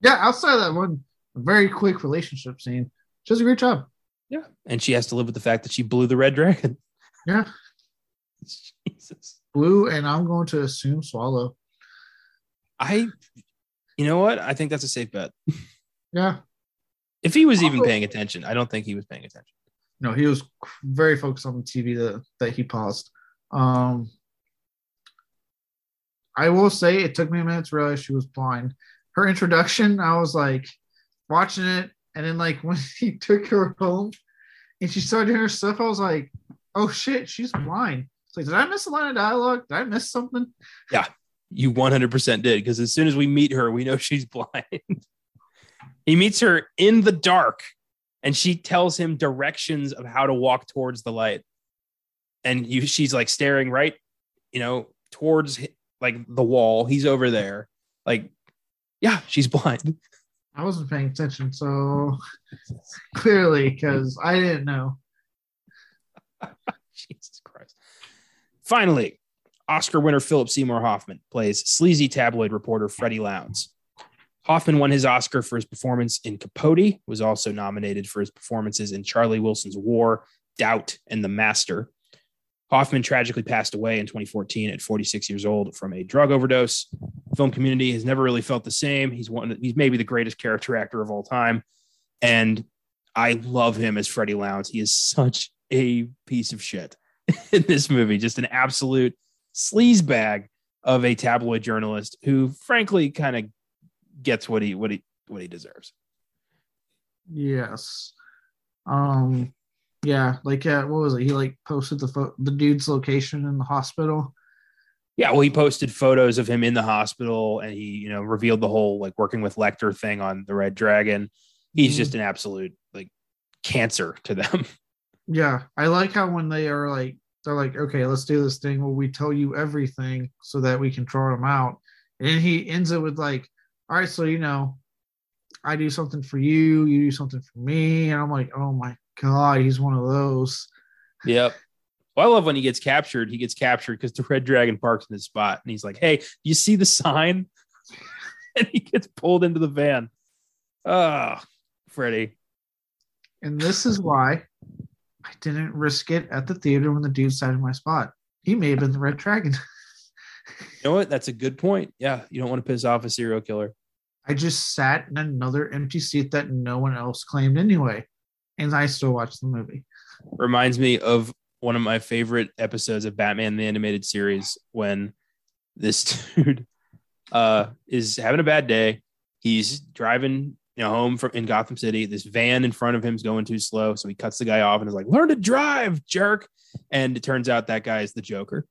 Yeah, outside of that one very quick relationship scene, she does a great job. Yeah, and she has to live with the fact that she blew the red dragon. Yeah, Jesus. blue, and I'm going to assume swallow. I, you know what? I think that's a safe bet. Yeah. If he was even paying attention, I don't think he was paying attention. No, he was very focused on the TV that, that he paused. Um, I will say it took me a minute to realize she was blind. Her introduction, I was like watching it, and then like when he took her home and she started doing her stuff, I was like, oh shit, she's blind. It's like, did I miss a line of dialogue? Did I miss something? Yeah, you 100% did because as soon as we meet her, we know she's blind. he meets her in the dark and she tells him directions of how to walk towards the light. And you, she's like staring right, you know, towards like the wall. He's over there. Like, yeah, she's blind. I wasn't paying attention, so clearly, because I didn't know. Jesus Christ. Finally, Oscar winner Philip Seymour Hoffman plays sleazy tabloid reporter Freddy Lounds. Hoffman won his Oscar for his performance in Capote, was also nominated for his performances in Charlie Wilson's War, Doubt, and The Master. Hoffman tragically passed away in 2014 at 46 years old from a drug overdose. Film community has never really felt the same. He's one he's maybe the greatest character actor of all time. And I love him as Freddy Lounds. He is such a piece of shit in this movie, just an absolute sleaze bag of a tabloid journalist who frankly kind of gets what he what he what he deserves. Yes. Um. Yeah. Like, uh, what was it? He like posted the pho- the dude's location in the hospital. Yeah, well, he posted photos of him in the hospital and he, you know, revealed the whole like working with Lecter thing on the Red Dragon. He's Mhm. just an absolute like cancer to them. Yeah, I like how when they are like, they're like, okay, let's do this thing where we tell you everything so that we can throw him out. And he ends it with like, all right, so you know, I do something for you, you do something for me, and I'm like, oh my god, he's one of those. Yep. Well, I love when he gets captured. He gets captured because the Red Dragon parks in his spot, and he's like, "Hey, you see the sign?" and he gets pulled into the van. Ah, oh, Freddie. And this is why I didn't risk it at the theater when the dude sat in my spot. He may have been the Red Dragon. You know what? That's a good point. Yeah, you don't want to piss off a serial killer. I just sat in another empty seat that no one else claimed anyway. And I still watch the movie. Reminds me of one of my favorite episodes of Batman the animated series when this dude uh, is having a bad day. He's driving you know home from in Gotham City. This van in front of him is going too slow, so he cuts the guy off and is like, "Learn to drive, jerk!" And it turns out that guy is the Joker.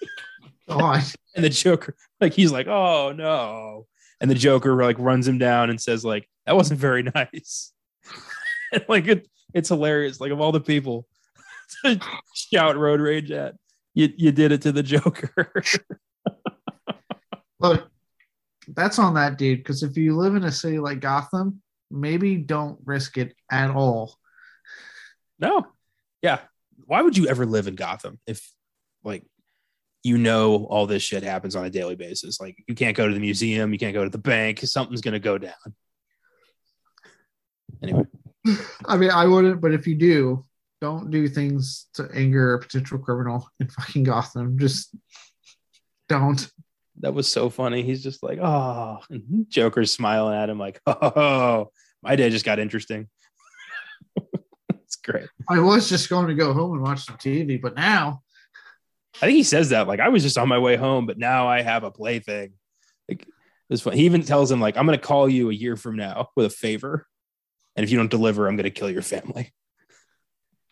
God. And the Joker, like, he's like, "Oh no!" And the Joker like runs him down and says, "Like that wasn't very nice." And like it, it's hilarious. Like of all the people to shout road rage at, you you did it to the Joker. Look, that's on that dude. Because if you live in a city like Gotham, maybe don't risk it at all. no, yeah. Why would you ever live in Gotham if like you know all this shit happens on a daily basis? Like you can't go to the museum, you can't go to the bank, something's gonna go down. Anyway. I mean, I wouldn't, but if you do, don't do things to anger a potential criminal in fucking Gotham. Just don't. That was so funny. He's just like, oh, and Joker's smiling at him like, oh, my day just got interesting. it's great. I was just going to go home and watch some TV, but now, I think he says that like I was just on my way home, but now I have a plaything. Like it was fun. He even tells him like I'm going to call you a year from now with a favor, and if you don't deliver, I'm going to kill your family.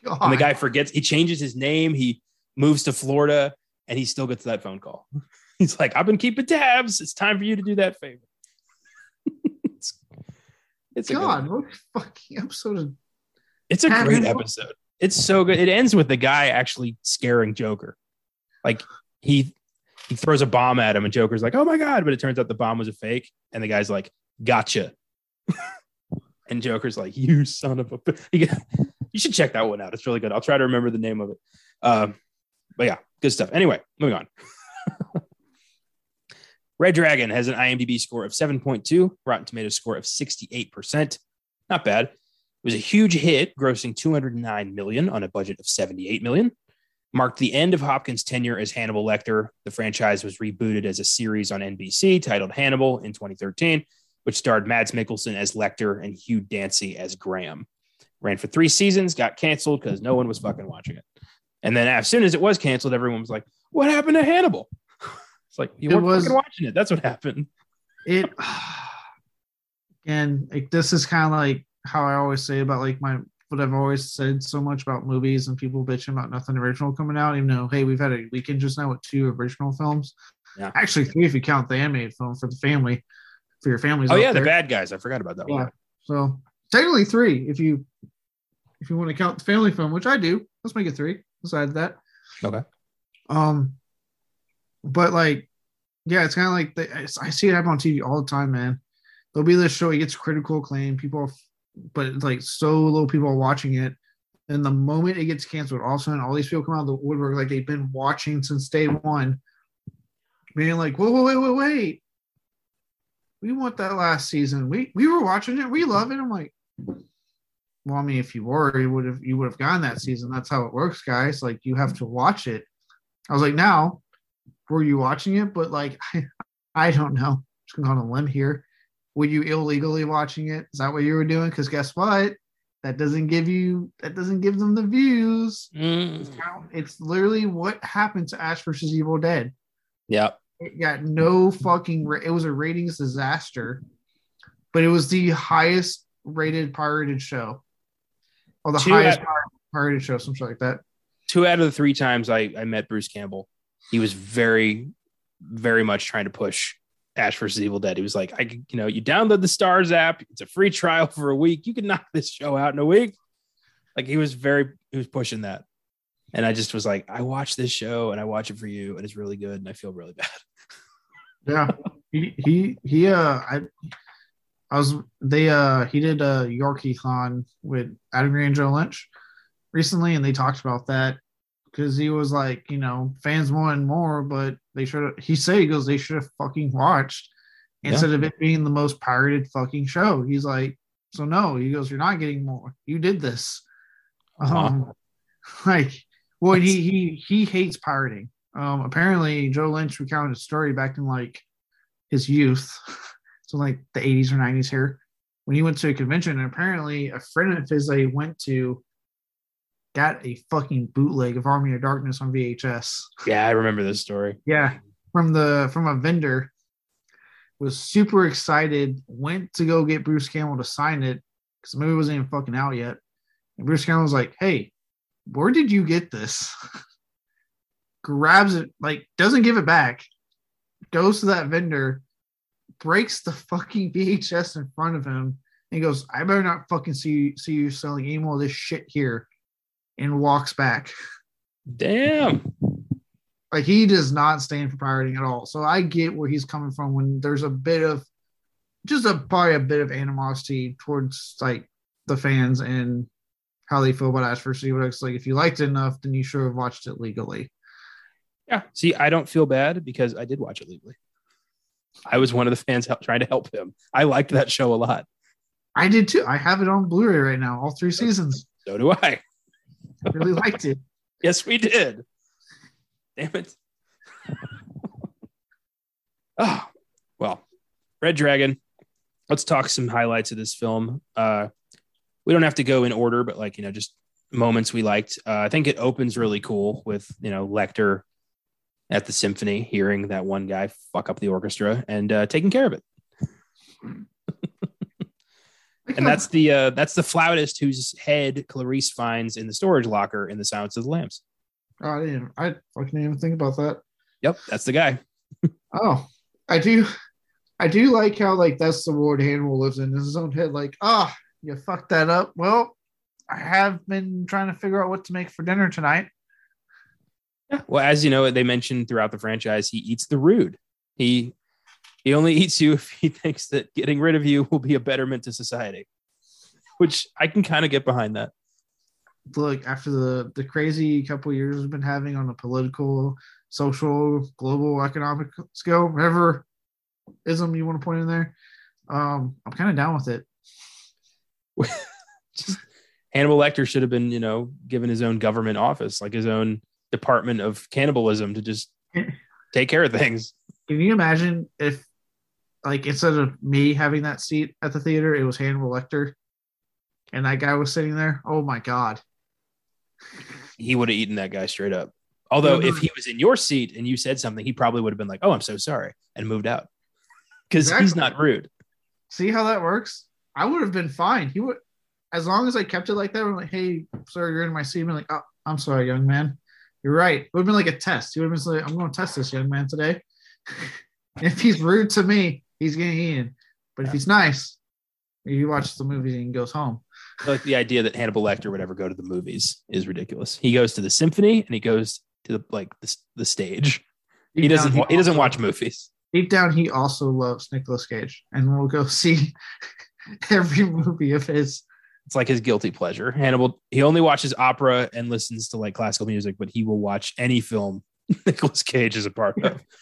God, And the guy forgets. He changes his name. He moves to Florida, and he still gets that phone call. He's like, I've been keeping tabs. It's time for you to do that favor. it's it's God, what fucking episode of It's a great episode. It's so good. It ends with the guy actually scaring Joker. Like he he throws a bomb at him, and Joker's like, "Oh my god!" But it turns out the bomb was a fake, and the guy's like, "Gotcha." and Joker's like, "You son of a!" You should check that one out. It's really good. I'll try to remember the name of it. Um, but yeah, good stuff. Anyway, moving on. Red Dragon has an IMDb score of 7.2, Rotten Tomatoes score of 68%. Not bad. It was a huge hit, grossing 209 million on a budget of 78 million. marked the end of Hopkins' tenure as Hannibal Lecter. The franchise was rebooted as a series on NBC titled Hannibal in 2013, which starred Mads Mikkelsen as Lecter and Hugh Dancy as Graham. Ran for three seasons, got canceled because no one was fucking watching it. And then as soon as it was canceled, everyone was like, "What happened to Hannibal?" It's like you It weren't was- fucking watching it. That's what happened. it and like this is kind of like how I always say about like my what I've always said so much about movies and people bitching about nothing original coming out, even though hey, we've had a weekend just now with two original films. Yeah. Actually three if you count the animated film for the family, for your families. Oh out yeah, the there. bad guys. I forgot about that Yeah. one. So technically three if you if you want to count the family film, which I do. Let's make it three. Besides that. Okay. Um, but like, yeah, it's kind of like the, I I see it happen on TV all the time, man. There'll be this show, it gets critical acclaim, people, are, but it's like so little people are watching it. And the moment it gets canceled, all of a sudden, all these people come out of the woodwork like they've been watching since day one, being like, whoa, whoa, wait, wait, wait. We want that last season. We we were watching it. We love it. I'm like, well, I mean, if you were, you would have you would have gotten that season. That's how it works, guys. Like you have to watch it. I was like, now, were you watching it? But like, I, I don't know. I'm just going on a limb here. Were you illegally watching it? Is that what you were doing? Because guess what? That doesn't give you. That doesn't give them the views. Mm. It's literally what happened to Ash versus Evil Dead. Yeah. It got no fucking. Ra- it was a ratings disaster, but it was the highest rated pirated show, or the Two highest out- pirated, show, something like that. Two out of the three times I, I met Bruce Campbell, he was very, very much trying to push Ash versus Evil Dead. He was like, I you know, you download the Starz app. It's a free trial for a week. You can knock this show out in a week. Like he was very, he was pushing that. And I just was like, I watch this show and I watch it for you, and it's really good, and I feel really bad. Yeah, he he he. Uh, I I was they uh he did uh Yorkie Con with Adam Green and Joe Lynch recently, and they talked about that because he was like, you know, fans wanted more, but they should have. He said he goes, they should have fucking watched Yeah. instead of it being the most pirated fucking show. He's like, so no, he goes, you're not getting more. You did this. Um, like, well, he he he hates pirating. Um, apparently, Joe Lynch recounted a story back in like his youth, so like the 80s or 90s here, when he went to a convention. And apparently, a friend of his that he went to got a fucking bootleg of Army of Darkness on VHS. Yeah, I remember this story. Yeah, from the from a vendor. Was super excited. Went to go get Bruce Campbell to sign it because the movie wasn't even fucking out yet. And Bruce Campbell was like, "Hey, where did you get this?" Grabs it, like doesn't give it back. Goes to that vendor, breaks the fucking VHS in front of him, and goes, "I better not fucking see you, see you selling any more of this shit here," and walks back. Damn. Like he does not stand for pirating at all. So I get where he's coming from when there's a bit of just a probably a bit of animosity towards like the fans and how they feel about Ash vs. Evil. It's like if you liked it enough, then you should have watched it legally. Yeah. See, I don't feel bad because I did watch it legally. I was one of the fans help, trying to help him. I liked that show a lot. I did too. I have it on Blu-ray right now, all three seasons. So do I. I really liked it. Yes, we did. Damn it. oh, well, Red Dragon. Let's talk some highlights of this film. Uh, we don't have to go in order, but like, you know, just moments we liked. Uh, I think it opens really cool with, you know, Lecter at the symphony, hearing that one guy fuck up the orchestra and uh, taking care of it. And that's the uh, that's the flautist whose head Clarice finds in the storage locker in the Silence of the Lambs. Oh, I didn't. I fucking didn't even think about that. Yep, that's the guy. Oh, I do. I do like how like that's the world Hannibal lives in his own head. Like, ah, you fucked that up. Well, I have been trying to figure out what to make for dinner tonight. Well, as you know, they mentioned throughout the franchise, he eats the rude. He he only eats you if he thinks that getting rid of you will be a betterment to society. Which I can kind of get behind that. Look, after the the crazy couple years we've been having on a political, social, global, economic scale, whatever ism you want to point in there, um, I'm kind of down with it. Just Hannibal Lecter should have been, you know, given his own government office, like his own department of cannibalism to just take care of things. Can you imagine if, like, instead of me having that seat at the theater, it was Hannibal Lecter, and that guy was sitting there? Oh my god! He would have eaten that guy straight up. Although if he was in your seat and you said something, he probably would have been like, "Oh, I'm so sorry," and moved out because Exactly. he's not rude. See how that works? I would have been fine. He would, as long as I kept it like that. I'm like, hey, sir, you're in my seat. I'm like, oh, I'm sorry, young man. You're right. It would have been like a test. He would have been like, I'm going to test this young man today. if he's rude to me, he's getting eaten. But if he's nice, he watches the movies and he goes home. Like the idea that Hannibal Lecter would ever go to the movies is ridiculous. He goes to the symphony and he goes to the like the, the stage. He doesn't. down, wa- He doesn't watch movies. Deep down, he also loves Nicolas Cage, and we'll go see every movie of his. It's like his guilty pleasure. Hannibal. He only watches opera and listens to like classical music, but he will watch any film Nicolas Cage is a part of.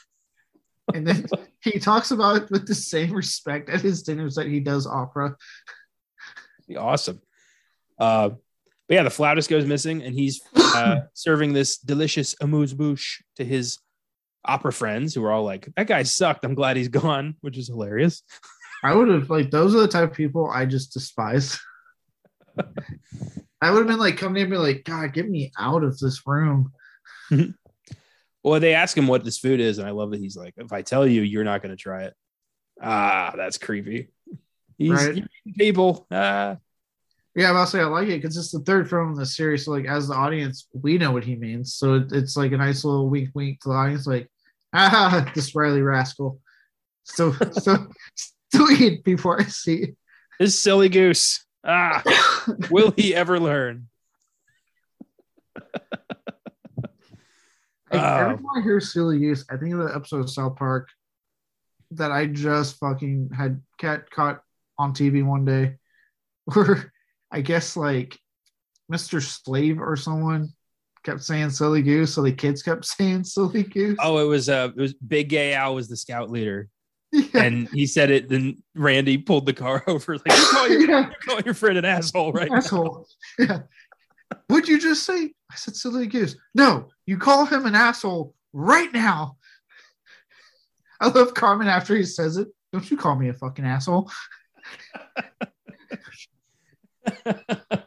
And then he talks about it with the same respect at his dinners that he does opera. Be awesome. Uh, but yeah, the flautist goes missing, and he's uh, serving this delicious amuse bouche to his opera friends, who are all like, "That guy sucked. I'm glad he's gone," which is hilarious. I would have like those are the type of people I just despise. I would have been like coming in and be like, God, get me out of this room. Well, they ask him what this food is, and I love that he's like, "If I tell you, you're not going to try it." Ah, that's creepy. He's Right. people. Ah, Yeah, I'll say I like it because it's the third film in the series. So like as the audience, we know what he means. So it, it's like a nice little wink wink to the audience, like, ah, this Riley rascal. So so still eat before I see this silly goose. Ah, will he ever learn? Like, every time I hear silly use, I think of the episode of South Park that I just fucking had cat caught on TV one day, where I guess like Mr. Slave or someone kept saying silly goose, so the kids kept saying silly goose. Oh, it was uh, it was Big Gay Al was the scout leader, yeah. and he said it. Then Randy pulled the car over, like, "You call your, yeah. you call your friend an asshole, right?" now." asshole. Yeah. What'd you just say? I said silly goose. No, you call him an asshole right now. I love Cartman after he says it. Don't you call me a fucking asshole.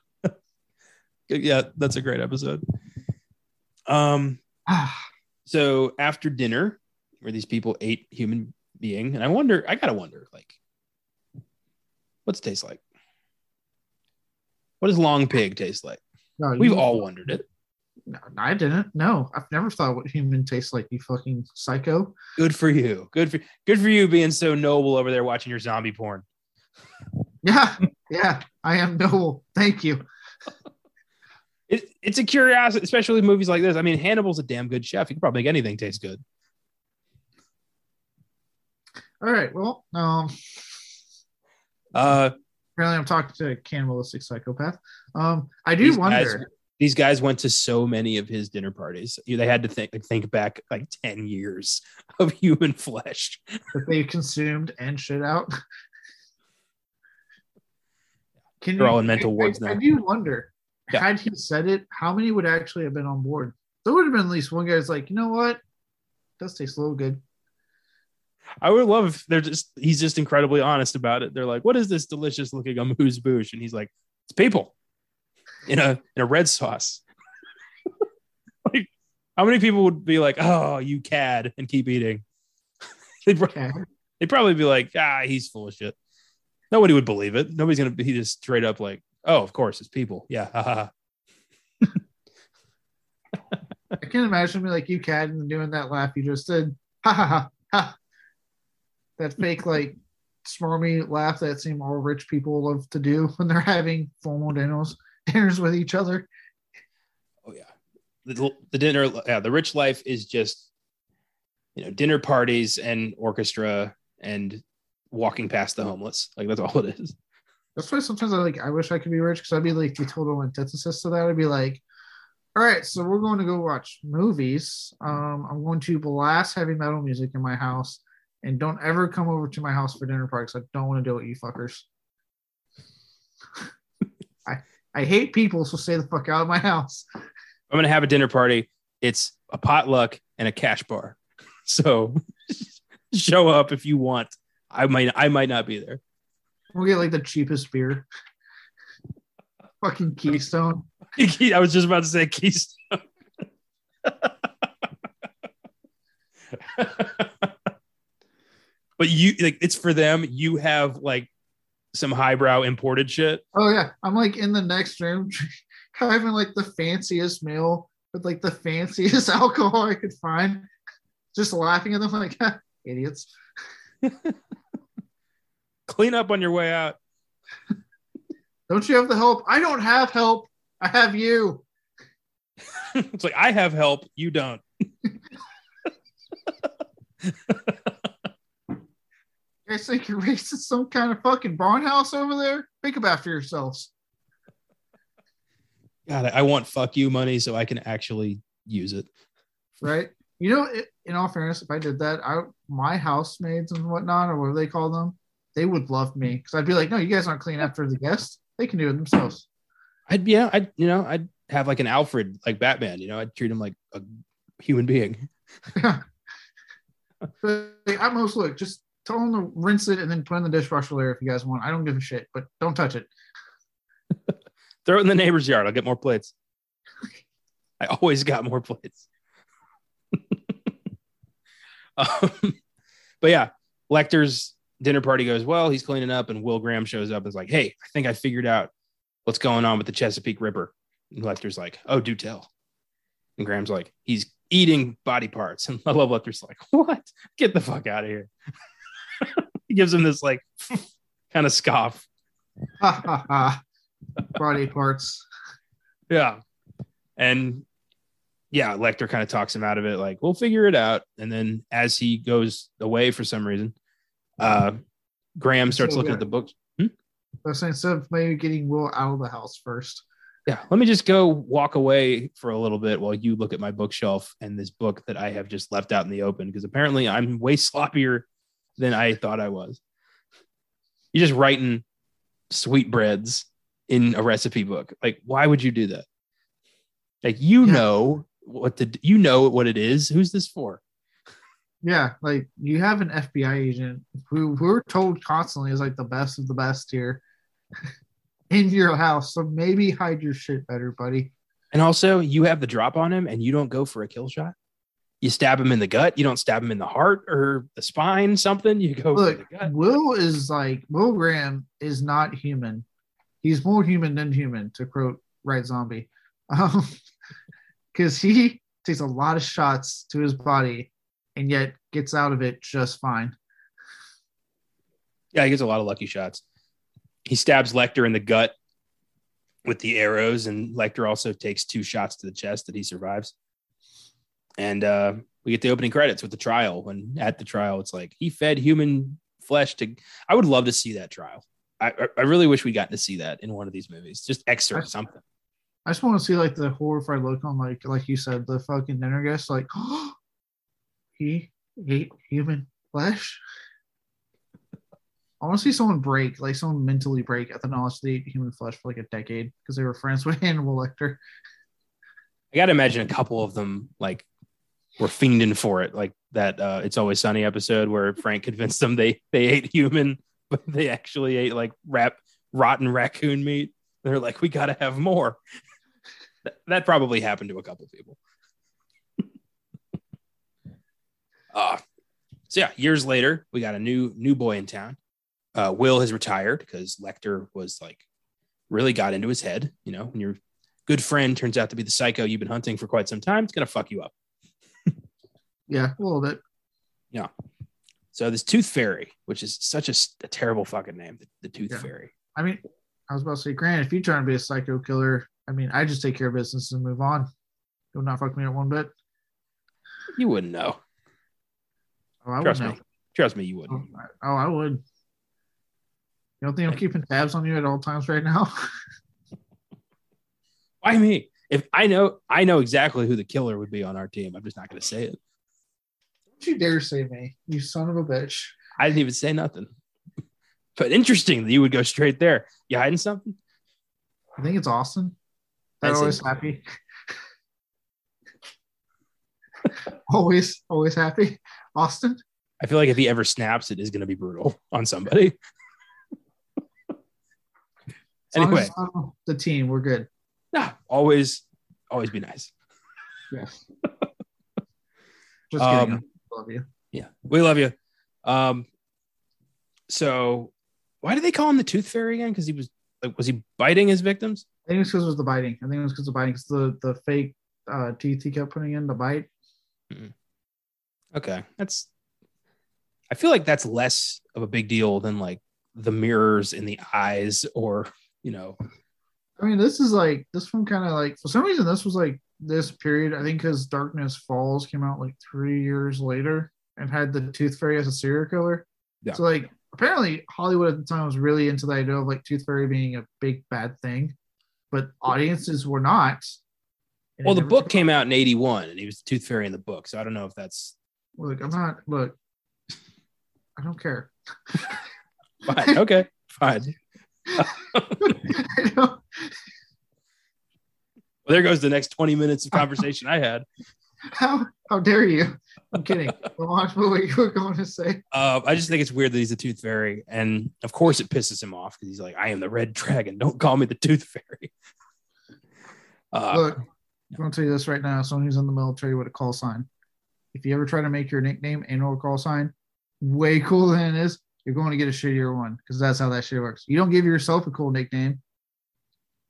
yeah, that's a great episode. Um, so after dinner, where these people ate human being, and I wonder, I gotta wonder, like, what's it taste like? What does long pig taste like? no, We've all wondered it. No, I didn't. No, I've never thought what human tastes like. You fucking psycho. Good for you. Good for good for you being so noble over there watching your zombie porn. Yeah, yeah. I am noble. Thank you. It, it's a curiosity, especially movies like this. I mean, Hannibal's a damn good chef. He can probably make anything taste good. All right. Well, um, Uh, apparently I'm talking to a cannibalistic psychopath. Um, I do These wonder. guys- these guys went to so many of his dinner parties. They had to think think back like 10 years of human flesh. that they consumed and shit out. Can They're all in mental I- wards I, I do wonder, Yeah. had he said it, how many would actually have been on board? There would have been at least one guy that's like, you know what? does taste a little good. I would love if they're just he's just incredibly honest about it. They're like, "What is this delicious looking amuse bouche?" And he's like, "It's people in a in a red sauce." like, how many people would be like, "Oh, you cad," and keep eating? they'd, pro- Okay. they'd probably be like, "Ah, he's full of shit." Nobody would believe it. Nobody's gonna be just straight up like, "Oh, of course, it's people." Yeah. I can't imagine me like you, cad and doing that laugh you just did. Ha ha ha ha. That fake like smarmy laugh that seem all rich people love to do when they're having formal dinners dinners with each other. Oh yeah, the, the dinner. Yeah, the rich life is just you know dinner parties and orchestra and walking past the homeless. Like that's all it is. That's why sometimes I like I wish I could be rich because I'd be like the total antithesis to that. I'd be like, all right, so we're going to go watch movies. Um, I'm going to blast heavy metal music in my house, and don't ever come over to my house for dinner parties. I don't want to deal with you fuckers. I I hate people, so stay the fuck out of my house. I'm gonna have a dinner party. It's a potluck and a cash bar. So show up if you want. I might I might not be there. We'll get like the cheapest beer. Fucking Keystone. I was just about to say Keystone. But you like it's for them. You have like some highbrow imported shit. Oh yeah, I'm like in the next room having like the fanciest meal with like the fanciest alcohol I could find, just laughing at them like idiots. Clean up on your way out. Don't you have the help? I don't have help. I have you. it's like I have help, you don't. You guys think you're racing some kind of fucking barnhouse over there? Think about for yourselves. God, I want fuck you money so I can actually use it. Right. You know, in all fairness, if I did that, I my housemaids and whatnot, or whatever they call them, they would love me because I'd be like, no, you guys aren't clean after the guests. They can do it themselves. I'd yeah, I'd you know, I'd have like an Alfred like Batman. You know, I'd treat him like a human being. Yeah. at most, look, just tell them to rinse it and then put it in the dishwasher later if you guys want. I don't give a shit, but don't touch it. Throw it in the neighbor's yard. I'll get more plates. I always got more plates. um, but yeah, Lecter's dinner party goes well. He's cleaning up, and Will Graham shows up and is like, Hey, I think I figured out what's going on with the Chesapeake Ripper. And Lecter's like, Oh, do tell. And Graham's like, He's eating body parts. And I love Lecter's like, What? Get the fuck out of here. He gives him this like kind of scoff. body parts. Yeah. And yeah, Lecter kind of talks him out of it, like, we'll figure it out. And then as he goes away for some reason, uh Graham starts So, looking yeah. at the books. Was saying, instead of maybe getting Will out of the house first. Yeah, let me just go walk away for a little bit while you look at my bookshelf and this book that I have just left out in the open because apparently I'm way sloppier than I thought I was. You're just writing sweetbreads in a recipe book. Like, why would you do that? Like, you Yeah. know what the you know what it is. Who's this for? Yeah, like you have an FBI agent who who we're told constantly is like the best of the best here in your house. So maybe hide your shit better, buddy. And also, you have the drop on him, and you don't go for a kill shot. You stab him in the gut. You don't stab him in the heart or the spine. Something. You go Look, the gut. Will is like Will Graham is not human. He's more human than human, to quote White Zombie, um, because he takes a lot of shots to his body and yet gets out of it just fine. Yeah, he gets a lot of lucky shots. He stabs Lecter in the gut with the arrows, and Lecter also takes two shots to the chest that he survives. And uh, we get the opening credits with the trial. When at the trial, it's like he fed human flesh to. I would love to see that trial. I, I- really wish we got to see that in one of these movies. Just excerpt something. I just want to see like the horrified look on like like you said the fucking dinner guest like he ate human flesh. I want to see someone break, like someone mentally break at the knowledge they ate human flesh for like a decade because they were friends with Hannibal Lecter. I got to imagine a couple of them like were fiending for it, like that uh, "It's Always Sunny" episode where Frank convinced them they they ate human, but they actually ate like rap rotten raccoon meat. They're like, we got to have more. that, probably happened to a couple people. uh, so yeah, years later, we got a new new boy in town. Uh, Will has retired because Lecter was like really got into his head. You know, when your good friend turns out to be the psycho you've been hunting for quite some time, it's gonna fuck you up. Yeah, a little bit. Yeah. So this Tooth Fairy, which is such a, a terrible fucking name, the, the Tooth Yeah. Fairy. I mean, I was about to say, Grant, if you're trying to be a psycho killer, I mean, I just take care of business and move on. Do not fuck me up one bit. You wouldn't know. Oh, I would Trust know. me. Trust me, you wouldn't. Oh, I- oh, I would. You don't think I'm keeping tabs on you at all times right now? Why me? If I know, I know exactly who the killer would be on our team. I'm just not going to say it. Don't you dare say me, you son of a bitch. I didn't even say nothing. But interesting that you would go straight there. You hiding something? I think it's Austin. I'd That say always happy. always, always happy. Austin. I feel like if he ever snaps, it is going to be brutal on somebody. Anyway. the team, we're good. Nah, always, always be nice. Yes. Just kidding. Um, Love you. Yeah, we love you. Um, so why did they call him the Tooth Fairy again? Because he was like, was he biting his victims? I think it's because it was the biting. I think it was because of biting. Because the the fake uh, teeth he kept putting in the bite. Okay, that's. I feel like that's less of a big deal than like the mirrors in the eyes, or you know, I mean, this is like this one kind of like for some reason this was like this period. I think because Darkness Falls came out like three years later and had the Tooth Fairy as a serial killer. Yeah. So like apparently Hollywood at the time was really into the idea of like Tooth Fairy being a big bad thing, but audiences were not. Well, the book came out in '81, and he was Tooth Fairy in the book. So I don't know if that's. Look, I'm not. Look, I don't care. fine. okay, fine. I don't, Well, there goes the next 20 minutes of conversation I had. how how dare you? I'm kidding. Go on with what you were going to say. Uh, I just think it's weird that he's a tooth fairy. And of course, it pisses him off because he's like, I am the red dragon. Don't call me the tooth fairy. Uh, Look, I'm going to tell you this right now. Someone who's in the military with a call sign. If you ever try to make your nickname and or call sign way cooler than it is, you're going to get a shittier one because that's how that shit works. You don't give yourself a cool nickname.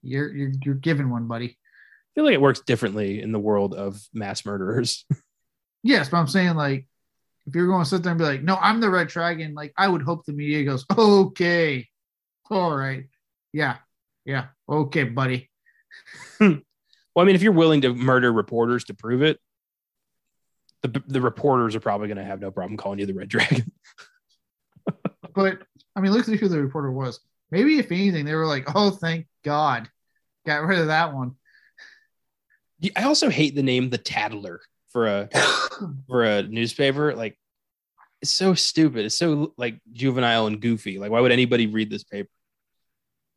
You're you're you're given one, buddy. I feel like it works differently in the world of mass murderers. Yes, but I'm saying like if you're going to sit there and be like, no, I'm the red dragon, like I would hope the media goes, okay, all right, yeah, yeah, okay, buddy. well, I mean, if you're willing to murder reporters to prove it, the, the reporters are probably going to have no problem calling you the red dragon. But I mean, look at who the reporter was. Maybe if anything, they were like, "Oh, thank God, got rid of that one." I also hate the name the Tattler for a for a newspaper. Like, it's so stupid. It's so like juvenile and goofy. Like, why would anybody read this paper?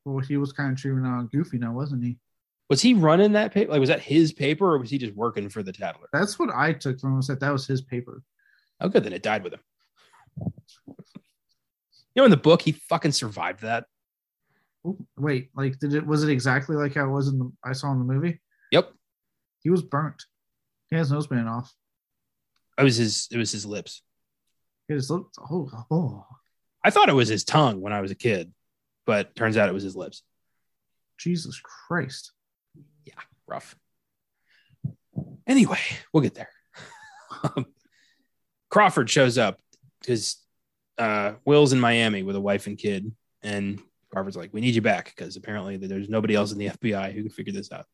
well, he was kind of treating on Goofy now, wasn't he? Was he running that paper? Like, was that his paper or was he just working for the Tattler? That's what I took from him. Was that that was his paper? Oh, good. Then it died with him. You know, in the book, he fucking survived that. Wait, like, did it? Was it exactly like how it was in the I saw in the movie? Yep. He was burnt. He has nose band off. It was his. It was his lips. Just looked. Oh, oh, I thought it was his tongue when I was a kid, but turns out it was his lips. Jesus Christ! Yeah, rough. Anyway, we'll get there. Um, Crawford shows up because uh, Will's in Miami with a wife and kid, and Crawford's like, "We need you back because apparently there's nobody else in the FBI who can figure this out."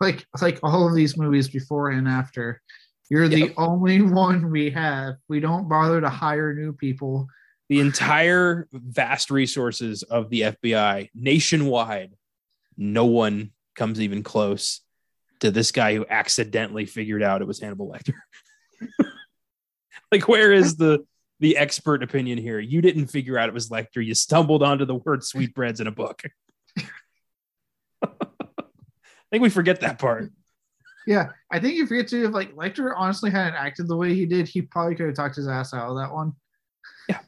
Like, like all of these movies before and after, you're the only one we have. We don't bother to hire new people. The entire vast resources of the FBI nationwide, no one comes even close to this guy who accidentally figured out it was Hannibal Lecter. like, where is the the expert opinion here? You didn't figure out it was Lecter. You stumbled onto the word sweetbreads in a book. I think we forget that part. Yeah, I think you forget to if like Lecter honestly hadn't acted the way he did, he probably could have talked his ass out of that one. Yeah.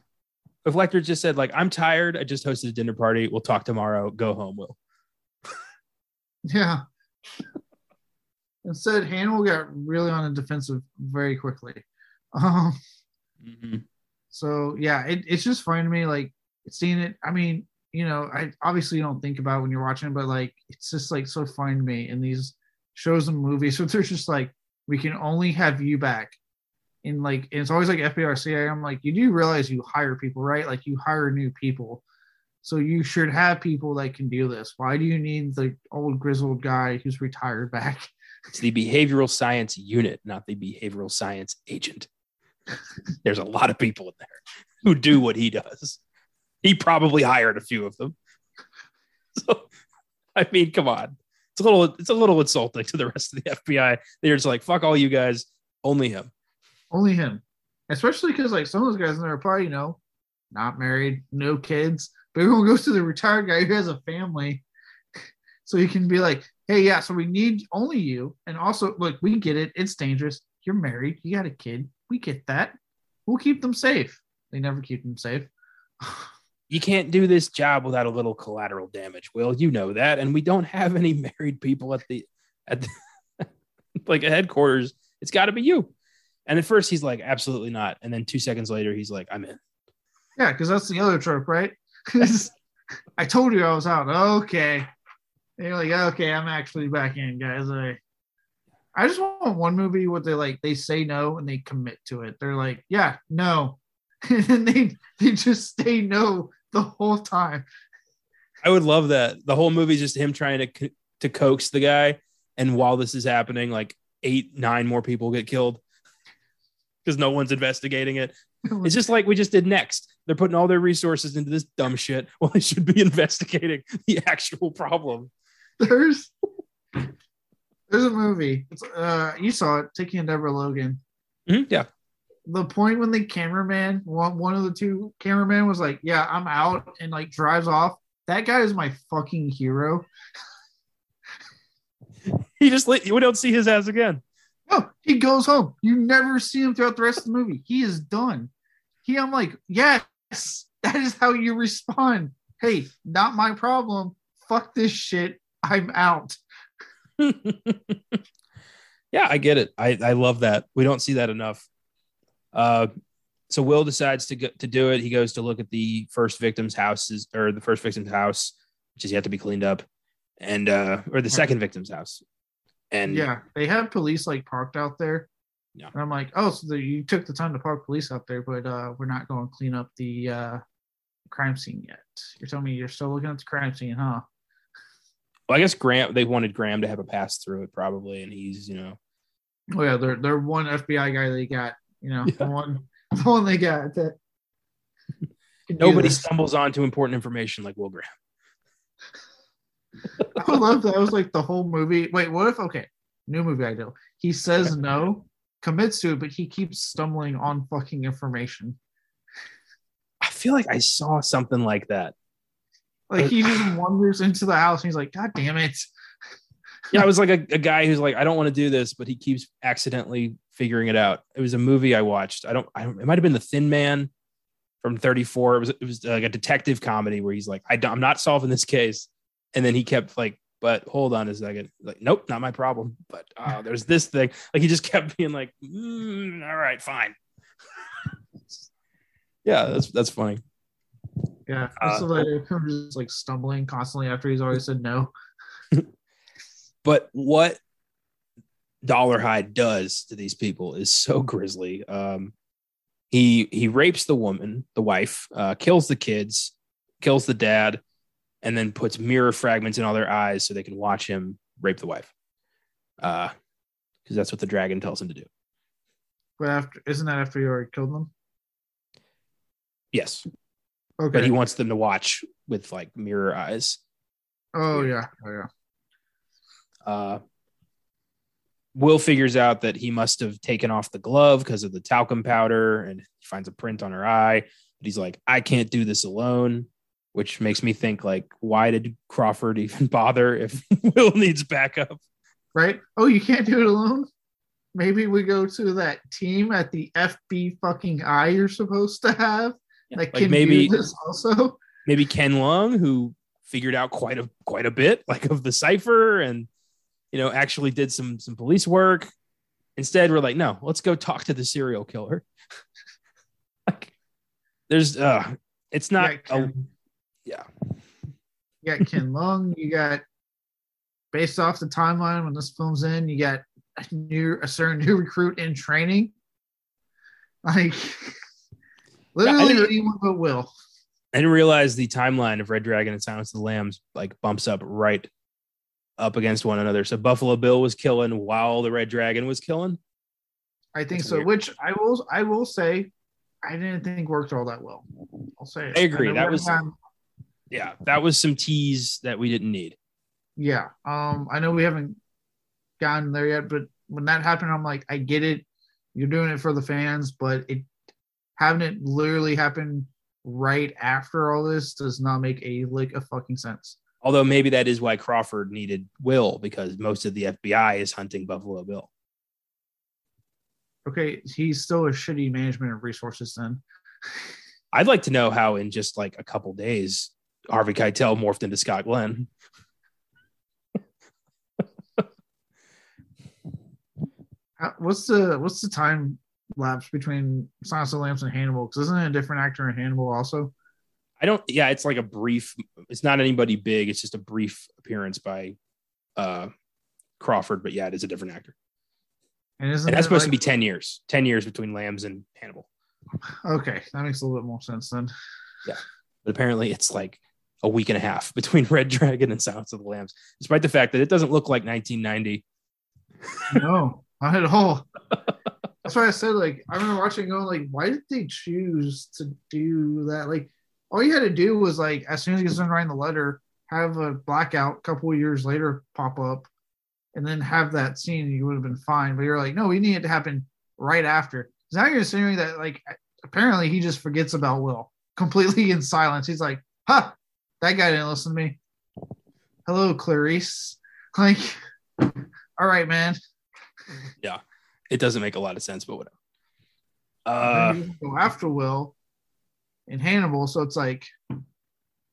If Lecter just said, like, I'm tired, I just hosted a dinner party, we'll talk tomorrow, go home, Will. Yeah. Instead, Hannibal got really on the defensive very quickly. Um, Mhm. so yeah, it, it's just funny to me, like seeing it. I mean, you know, I obviously don't think about when you're watching, but like it's just like so funny to me in these shows and movies. So they're just like, we can only have you back. And like, and it's always like FBI, CIA. I'm like, you do realize you hire people, right? Like you hire new people. So you should have people that can do this. Why do you need the old grizzled guy who's retired back? It's the behavioral science unit, not the behavioral science agent. There's a lot of people in there who do what he does. He probably hired a few of them. So, I mean, come on. It's a little it's a little insulting to the rest of the FBI. They're just like, fuck all you guys, only him. Only him. Especially because like some of those guys in there are probably, you know, not married, no kids. But everyone goes to the retired guy who has a family. So he can be like, hey, yeah, so we need only you. And also, look, we get it. It's dangerous. you're married, you got a kid. We get that. We'll keep them safe. They never keep them safe. You can't do this job without a little collateral damage. Will you know that? And we don't have any married people at the at the, like headquarters. It's got to be you. And at first he's like, absolutely not. And then two seconds later, he's like, I'm in. Yeah, because that's the other trope, right? I told you I was out. Okay. And you're like, okay, I'm actually back in, guys. I I just want one movie where they like they say no and they commit to it. They're like, yeah, no. and they they just stay no the whole time. I would love that. The whole movie's just him trying to to coax the guy, and while this is happening, like eight, nine more people get killed because no one's investigating it. It's just like we just did next. They're putting all their resources into this dumb shit while they should be investigating the actual problem. There's there's a movie. It's uh you saw it, Taking a Deborah Logan. Mm-hmm, yeah. The point when the cameraman, one one of the two cameraman was like, Yeah, I'm out and like drives off. That guy is my fucking hero. he just we don't see his ass again. No, he goes home. You never see him throughout the rest of the movie. He is done. He, I'm like, yes, that is how you respond. Hey, not my problem. Fuck this shit. I'm out. yeah, I get it. I, I love that. We don't see that enough. Uh, so Will decides to go, to do it. He goes to look at the first victim's houses or the first victim's house, which is yet to be cleaned up, and uh, or the second victim's house. And yeah, they have police like parked out there. Yeah. And I'm like, oh, so the, you took the time to park police out there, but uh, we're not going to clean up the uh, crime scene yet. You're telling me you're still looking at the crime scene, huh? Well, I guess Graham. They wanted Graham to have a pass through it, probably, and he's, you know. Oh yeah, they're they're one FBI guy they got. You know, yeah. the one the one they got that. Nobody stumbles onto important information like Will Graham. I love that. It was like the whole movie. Wait, what if okay, new movie idea. He says no, commits to it, but he keeps stumbling on fucking information. I feel like I saw something like that. Like he just wanders into the house and he's like, God damn it. Yeah, it was like a, a guy who's like, I don't want to do this, but he keeps accidentally figuring it out. It was a movie I watched. I don't, I don't it might have been The Thin Man from 34. It was, it was like a detective comedy where he's like, I I'm not solving this case and then he kept like but hold on a second like nope not my problem but uh, there's this thing like he just kept being like mm, all right fine yeah that's that's funny yeah uh, so just like stumbling constantly after he's already said no but what Dollar Dolarhyde does to these people is so grisly um he he rapes the woman the wife uh kills the kids kills the dad and then puts mirror fragments in all their eyes so they can watch him rape the wife. Uh, because that's what the dragon tells him to do. But after, isn't that after you already killed them? Yes. Okay. But he wants them to watch with like mirror eyes. Oh yeah. Oh yeah. Uh, Will figures out that he must have taken off the glove because of the talcum powder, and he finds a print on her eye. But he's like, I can't do this alone which makes me think like, why did Crawford even bother if Will needs backup? Right? Oh, you can't do it alone. Maybe we go to that team at the FB fucking I you're supposed to have yeah, that like can maybe, do this also. Maybe Ken Leung, who figured out quite a quite a bit like of the cipher and you know actually did some some police work. Instead, we're like, no, let's go talk to the serial killer. like, there's uh, it's not yeah, a yeah. You got Ken Leung. You got based off the timeline when this film's in, you got a new a certain new recruit in training. Like literally yeah, anyone but Will. I didn't realize the timeline of Red Dragon and Silence of the Lambs like bumps up right up against one another. So Buffalo Bill was killing while the Red Dragon was killing. I think That's so. Weird. Which I will I will say I didn't think worked all that well. I'll say it. I agree. I that was yeah, that was some tease that we didn't need. Yeah. Um, I know we haven't gotten there yet, but when that happened, I'm like, I get it. You're doing it for the fans, but it having it literally happen right after all this does not make a lick of fucking sense. Although maybe that is why Crawford needed Will because most of the FBI is hunting Buffalo Bill. okay, he's still a shitty management of resources then. I'd like to know how in just like a couple days Harvey Keitel morphed into Scott Glenn. What's the what's the time lapse between Silence of the Lambs and Hannibal? Because isn't it a different actor in Hannibal also? I don't. Yeah, it's like a brief. It's not anybody big. It's just a brief appearance by uh Crawford. But yeah, it is a different actor. And isn't And that's supposed to be ten years. Ten years between Lambs and Hannibal. okay? That makes a little bit more sense then. Yeah, but apparently, it's like a week and a half between Red Dragon and Silence of the Lambs, despite the fact that it doesn't look like 1990. no, not at all. That's why I said like I remember watching going like, why did they choose to do that? Like all you had to do was like as soon as he gets done writing the letter, have a blackout a couple of years later pop up, and then have that scene. You would have been fine. But you're like, no, we need it to happen right after. now you're assuming that like apparently he just forgets about Will completely in silence. He's like, huh, that guy didn't listen to me. Hello, Clarice. Like, all right, man. Yeah, it doesn't make a lot of sense, but whatever. Uh, go after Will in Hannibal. So it's like,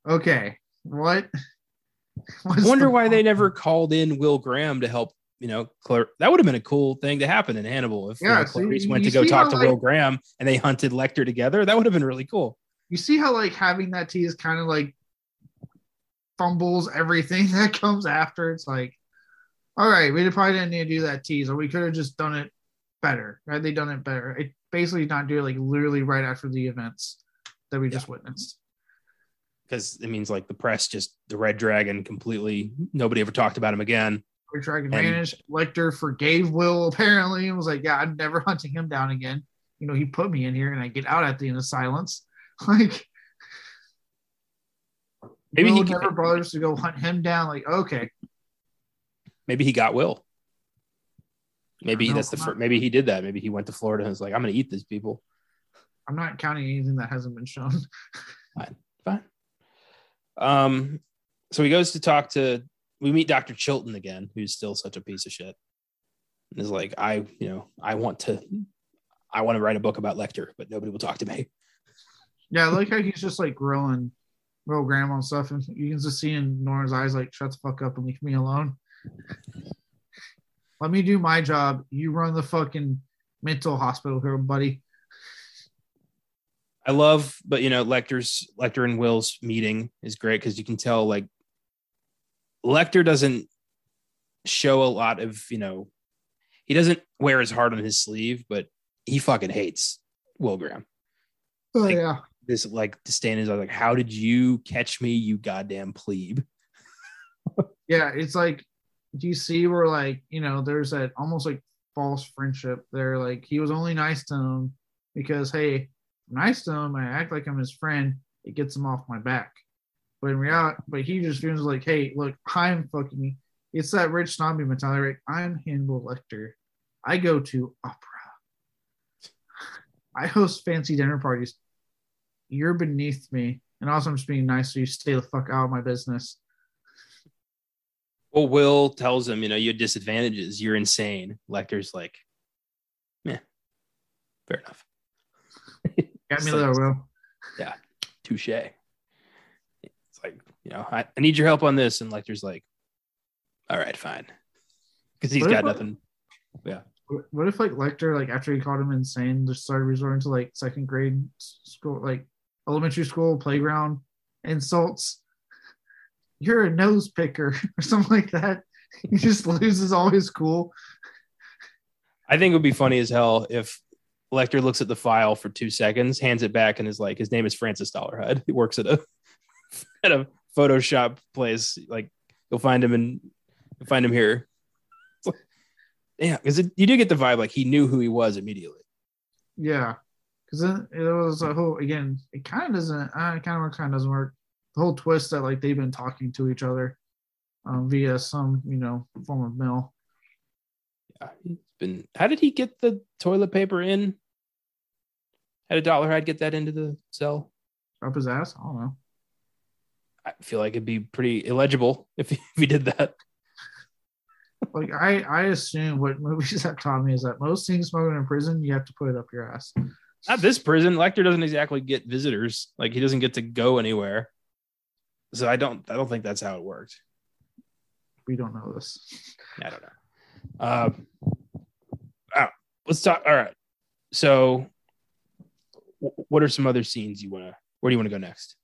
okay, what? I What's wonder the why they never called in Will Graham to help. You know, Clar- that would have been a cool thing to happen in Hannibal if you know, Clarice you- went to go talk how, to like- Will Graham and they hunted Lecter together. That would have been really cool. You see how like having that tease kind of like fumbles everything that comes after. It's like, all right, we probably didn't need to do that tease, or we could have just done it better. Had they done it better? It basically not do it like literally right after the events that we just witnessed. because it means like the press just the Red Dragon completely nobody ever talked about him again. Red Dragon And- managed. Lecter forgave Will apparently and was like, "Yeah, I'm never hunting him down again." You know, he put me in here, and I get out at the end of silence. Like, Maybe Will he never bothers to go hunt him down. Like, okay, maybe he got Will. Maybe that's the I'm fir- not- maybe he did that. Maybe he went to Florida and was like, I'm gonna eat these people. I'm not counting anything that hasn't been shown. Fine. Um, so he goes to talk to we meet Dr. Chilton again, who's still such a piece of shit. And is like, I, you know, I want to I want to write a book about Lecter, but nobody will talk to me. Yeah, I like how he's just like grilling real grandma and stuff, and you can just see in Nora's eyes like, "Shut the fuck up and leave me alone." Let me do my job. You run the fucking mental hospital here, buddy. I love, but you know, Lecter's Lecter and Will's meeting is great because you can tell like Lecter doesn't show a lot of, you know, he doesn't wear his heart on his sleeve, but he fucking hates Will Graham. Oh Like- yeah, This like to stand is like, how did you catch me, you goddamn plebe? yeah. It's like, do you see where like you know there's that almost like false friendship there? Like he was only nice to him because hey, Nice to him. I act like I'm his friend. It gets him off my back. But in reality, but he just feels like, hey, look, I'm fucking. It's that rich snobby mentality. Right? I'm Hannibal Lecter. I go to opera. I host fancy dinner parties. You're beneath me, and also I'm just being nice, so you stay the fuck out of my business. Well, Will tells him, you know, you have disadvantages. You're insane. Lecter's like, yeah, fair enough. Got me there, Will. Yeah. Touche. It's like, you know, I, I need your help on this. And Lecter's like, all right, fine. Because he's What got if- nothing. Yeah. What if like Lecter, like after he called him insane, just started resorting to like second grade school, like elementary school playground insults? You're a nose picker or something like that. He just loses all his cool. I think it would be funny as hell if Lecter looks at the file for two seconds, hands it back, and is like, his name is Francis Dollarhead. He works at a at a Photoshop place. Like, you'll find him and you'll find him here. Like- Yeah, because you do get the vibe like he knew who he was immediately. Yeah, because then it was a whole again. It kind of doesn't. Uh, it kind of kind of doesn't work. The whole twist that like they've been talking to each other um, via some you know form of mail. Yeah, been. How did he get the toilet paper in? At a dollar, I'd get that into the cell? Up his ass. I don't know. I feel like it'd be pretty illegible if he, if he did that. like I, I assume what movies have taught me is that most things smoking in prison, you have to put it up your ass. Not this prison. Lecter doesn't exactly get visitors. Like he doesn't get to go anywhere. So I don't. I don't think that's how it worked. We don't know this. I don't know. Uh, let's talk. All right. So, w- what are some other scenes you want to? Where do you want to go next?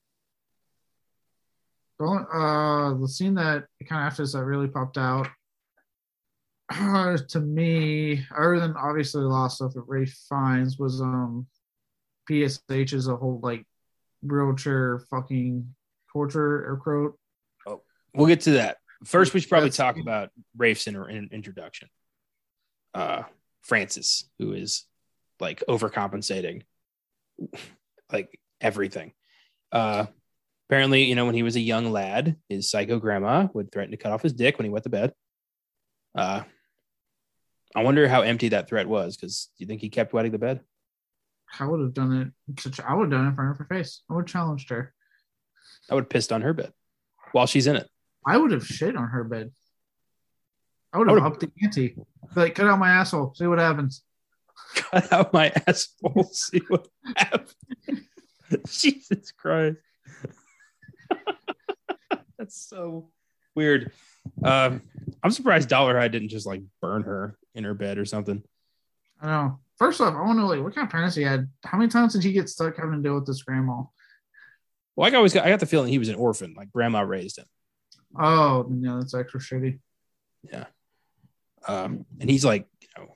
Well, Uh, the scene that kind of after this that really popped out uh, to me, other than obviously the lost stuff that Ray finds, was um PSH is a whole like wheelchair fucking torture quote. We'll get to that. First, we should probably That's- talk about Rafe's inter- in- introduction. Uh, Francis, who is like overcompensating, like everything. Uh, apparently, you know, when he was a young lad, his psycho grandma would threaten to cut off his dick when he went to bed. Uh, I wonder how empty that threat was because do you think he kept wetting the bed? I would have done it. Such I would have done it in front of her face. I would have challenged her. I would have pissed on her bed while she's in it. I would have shit on her bed. I would have upped the ante. Like, cut out my asshole. See what happens. cut out my asshole. See what happens. Jesus Christ. That's so weird. Um, I'm surprised Dollar Dolarhyde didn't just like burn her in her bed or something. I know. First off, I want to know like what kind of parents he had. How many times did he get stuck having to deal with this grandma? Well, I always got I got the feeling he was an orphan, like grandma raised him. Oh, yeah, that's extra shitty. Um, and he's like, you know,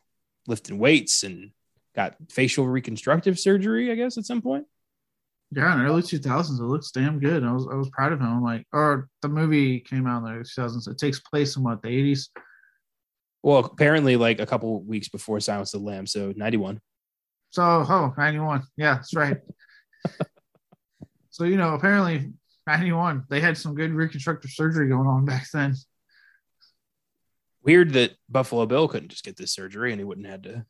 lifting weights and got facial reconstructive surgery, I guess, at some point. Yeah, in the early 2000s, it looks damn good. I was I was proud of him. I'm like, or the movie came out in the 2000s. It takes place in what the 80s. Well, apparently, like a couple weeks before Silence of the Lambs, so 91. So, oh, 91. Yeah, that's right. so, you know, apparently 91, they had some good reconstructive surgery going on back then. Weird that Buffalo Bill couldn't just get this surgery and he wouldn't have had to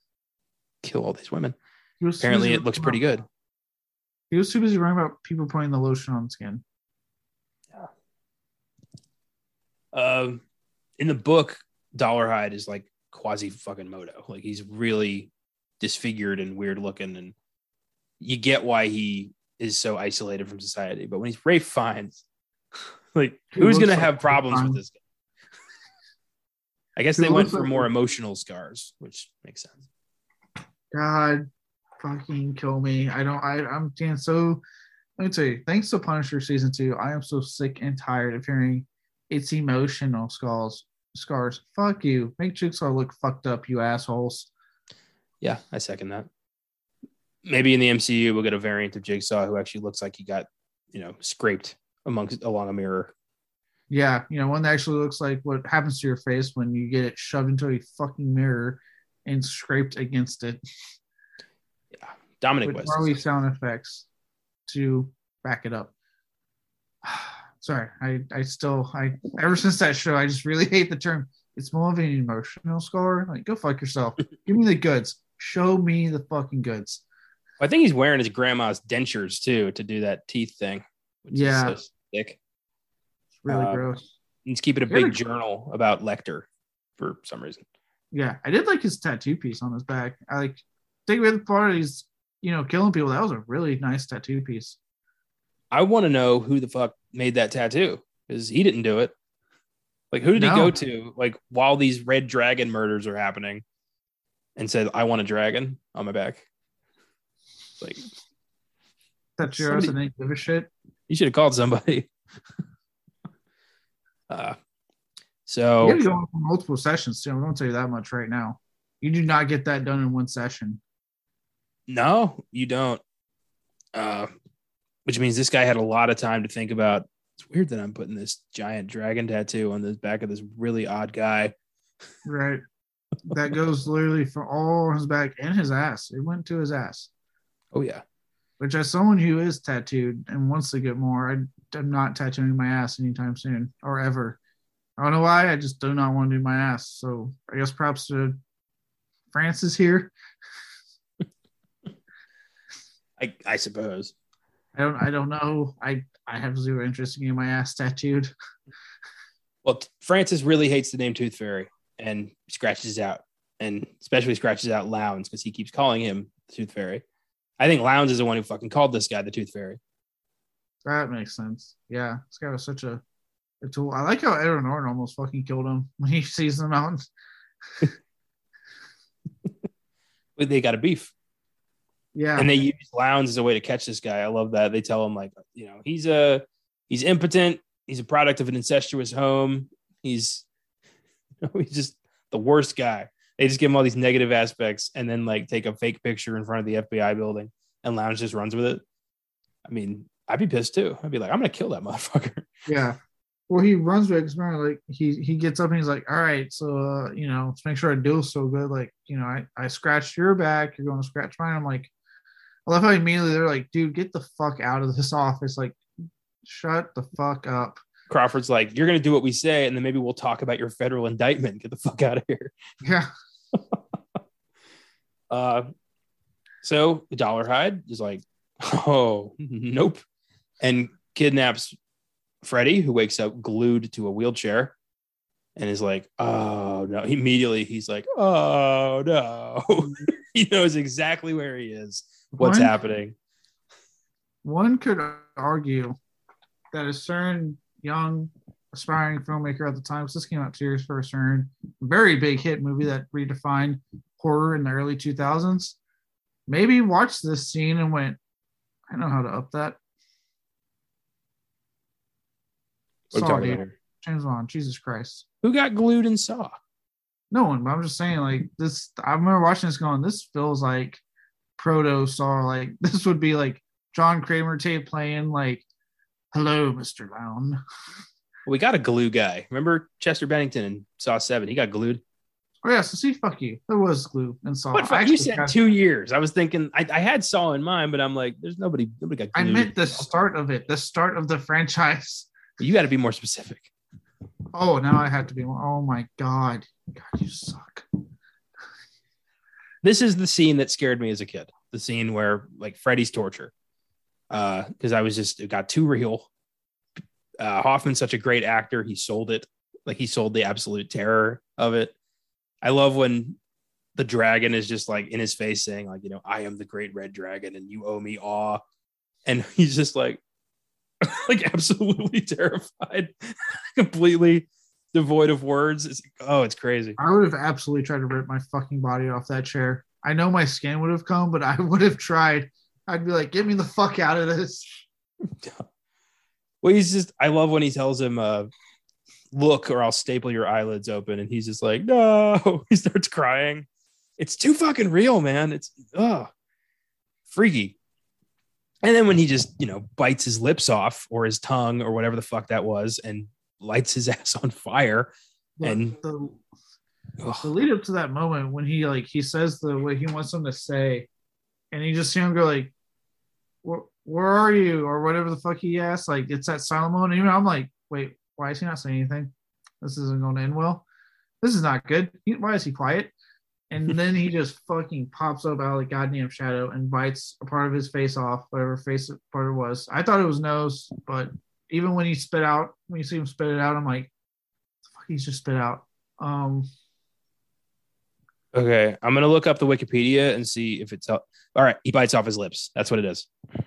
kill all these women. Was Apparently, it looks pretty about- good. He was too busy worrying about people putting the lotion on skin. Yeah. Um, in the book, Dolarhyde is like quasi fucking Moto. Like he's really disfigured and weird looking, and you get why he is so isolated from society. But when he's Ralph Fiennes, like who's gonna like have problems with this guy? I guess they went for like- more emotional scars, which makes sense. God fucking kill me. I don't I I'm getting so let me tell you, thanks to Punisher season two, I am so sick and tired of hearing it's emotional scars scars. Fuck you. Make Jigsaw look fucked up, you assholes. Yeah, I second that. Maybe in the MCU we'll get a variant of Jigsaw who actually looks like he got, you know, scraped amongst along a mirror. Yeah, you know, one that actually looks like what happens to your face when you get it shoved into a fucking mirror and scraped against it Yeah, Dominic with West. Marley sound effects to back it up. Sorry, I, I still I ever since that show I just really hate the term. It's more of an emotional scar. Like go fuck yourself. Give me the goods. Show me the fucking goods. I think he's wearing his grandma's dentures too to do that teeth thing. Which Yeah. is so sick. Really Um, gross. He's keeping a Yeah. big journal about Lecter for some reason. Yeah, I did like his tattoo piece on his back. I like think with the part he's you know killing people. That was a really nice tattoo piece. I want to know who the fuck made that tattoo because he didn't do it. Like, who did he go to? Like, while these red dragon murders are happening, and said, "I want a dragon on my back." Like, That's yours Somebody- and then give a shit. you should have called somebody. uh, You so gotta go for multiple sessions too. I'm gonna tell you that much right now. You do not get that done in one session. No, you don't. Uh, which means this guy had a lot of time to think about. It's weird that I'm putting this giant dragon tattoo on the back of this really odd guy. Right. that goes literally from all his back and his ass. It went to his ass. Oh yeah, Which, as someone who is tattooed and wants to get more, I, I'm not tattooing my ass anytime soon or ever. I don't know why. I just do not want to do my ass. So I guess props to Francis here. I I suppose. I don't. I don't know. I I have zero interest in getting my ass tattooed. Well, Francis really hates the name Tooth Fairy, and scratches out, and especially scratches out Lounds because he keeps calling him Tooth Fairy. I think Lounds is the one who fucking called this guy the Tooth Fairy. That makes sense. Yeah, this guy was such a, a tool. I like how Aaron Norton almost fucking killed him when he sees the mountains. But they got a beef. Yeah, and they use Lounds as a way to catch this guy. I love that. They tell him like, you know, he's a he's impotent. He's a product of an incestuous home. He's you know, he's just the worst guy. They just give him all these negative aspects and then like take a fake picture in front of the FBI building and Lounds just runs with it. I mean, I'd be pissed too. I'd be like, I'm gonna kill that motherfucker. Yeah. Well, he runs with it like he he gets up and he's like, all right, so uh, you know, let's make sure I do so good. Like, you know, I I scratched your back, you're going to scratch mine. I'm like, I love how immediately they're like, dude, get the fuck out of this office. Like, shut the fuck up. Crawford's like, you're gonna do what we say, and then maybe we'll talk about your federal indictment. Get the fuck out of here. Yeah. uh, so Dolarhyde is like, oh nope, and kidnaps Freddy, who wakes up glued to a wheelchair, and is like, oh no. Immediately he's like, oh no. he knows exactly where he is, what's One- happening. One could argue that a certain young aspiring filmmaker at the time, 'cause this came out two years first earned, very big hit movie that redefined horror in the early 2000s, maybe watched this scene and went, I know how to up that. What are Saw, dude. about here? James Bond, Jesus Christ. Who got glued and saw? No one, but I'm just saying, like this. I remember watching this, going, "This feels like proto Saw. Like this would be like John Kramer tape playing, like, "Hello, Mister Lown." We got a glue guy. Remember Chester Bennington in Saw Seven? He got glued. Oh yeah, so see, fuck you. There was glue and Saw. What I fuck? You said got- two years. I was thinking I, I had Saw in mind, but I'm like, there's nobody. Nobody got I meant the start of it, the start of the franchise. You got to be more specific. Oh, now I have to be. more- Oh my god, God, you suck. This is the scene that scared me as a kid. The scene where like Freddy's torture, because I was just it got too real. Uh, Hoffman's such a great actor. He sold it. Like he sold the absolute terror of it. I love when the dragon is just like in his face saying like, you know, I am the great red dragon and you owe me awe. And he's just like, like absolutely terrified, completely devoid of words. It's, oh, it's crazy. I would have absolutely tried to rip my fucking body off that chair. I know my skin would have come, but I would have tried. I'd be like, get me the fuck out of this. Well, he's just, I love when he tells him, uh, look, or I'll staple your eyelids open. And he's just like, no, he starts crying. It's too fucking real, man. It's, oh, freaky. And then when he just, you know, bites his lips off or his tongue or whatever the fuck that was and lights his ass on fire. And- the, the lead up to that moment when he like he says the way he wants them to say, and you just see him go like, "Where, where are you?" or whatever the fuck he asks. Like it's that silent moment. And even I'm like, wait, why is he not saying anything? This isn't going to end well. This is not good. Why is he quiet? And then he just fucking pops up out of the goddamn shadow and bites a part of his face off, whatever face part it was. I thought it was nose, but even when he spit out, when you see him spit it out, I'm like, fuck he's just spit out. Um, Okay. I'm going to look up the Wikipedia and see if it's, all right. He bites off his lips. That's what it is.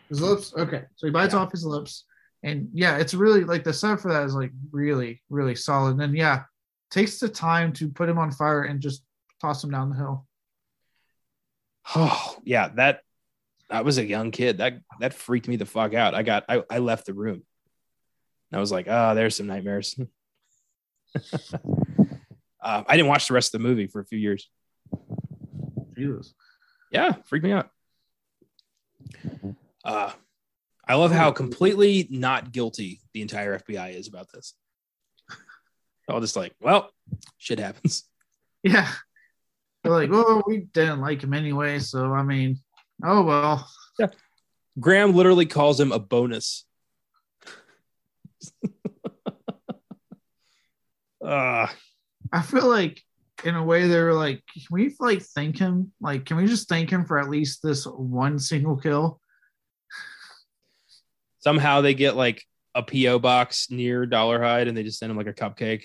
His lips. Okay, so he bites Yeah. off his lips, and yeah, it's really like the setup for that is like really, really solid. And then yeah, takes the time to put him on fire and just toss him down the hill. Oh yeah, that I was a young kid. That that freaked me the fuck out. I got I, I left the room. And I was like, oh, there's some nightmares. uh, I didn't watch the rest of the movie for a few years. Jesus. Yeah, freaked me out. Uh, I love how completely not guilty the entire FBI is about this. All just like, well, shit happens. Yeah. They're like, well, we didn't like him anyway, so I mean, oh well. Yeah. Graham literally calls him a bonus. uh, I feel like in a way they were like, can we like thank him? Like, can we just thank him for at least this one single kill? somehow they get like a PO box near Dollar Dolarhyde and they just send him like a cupcake.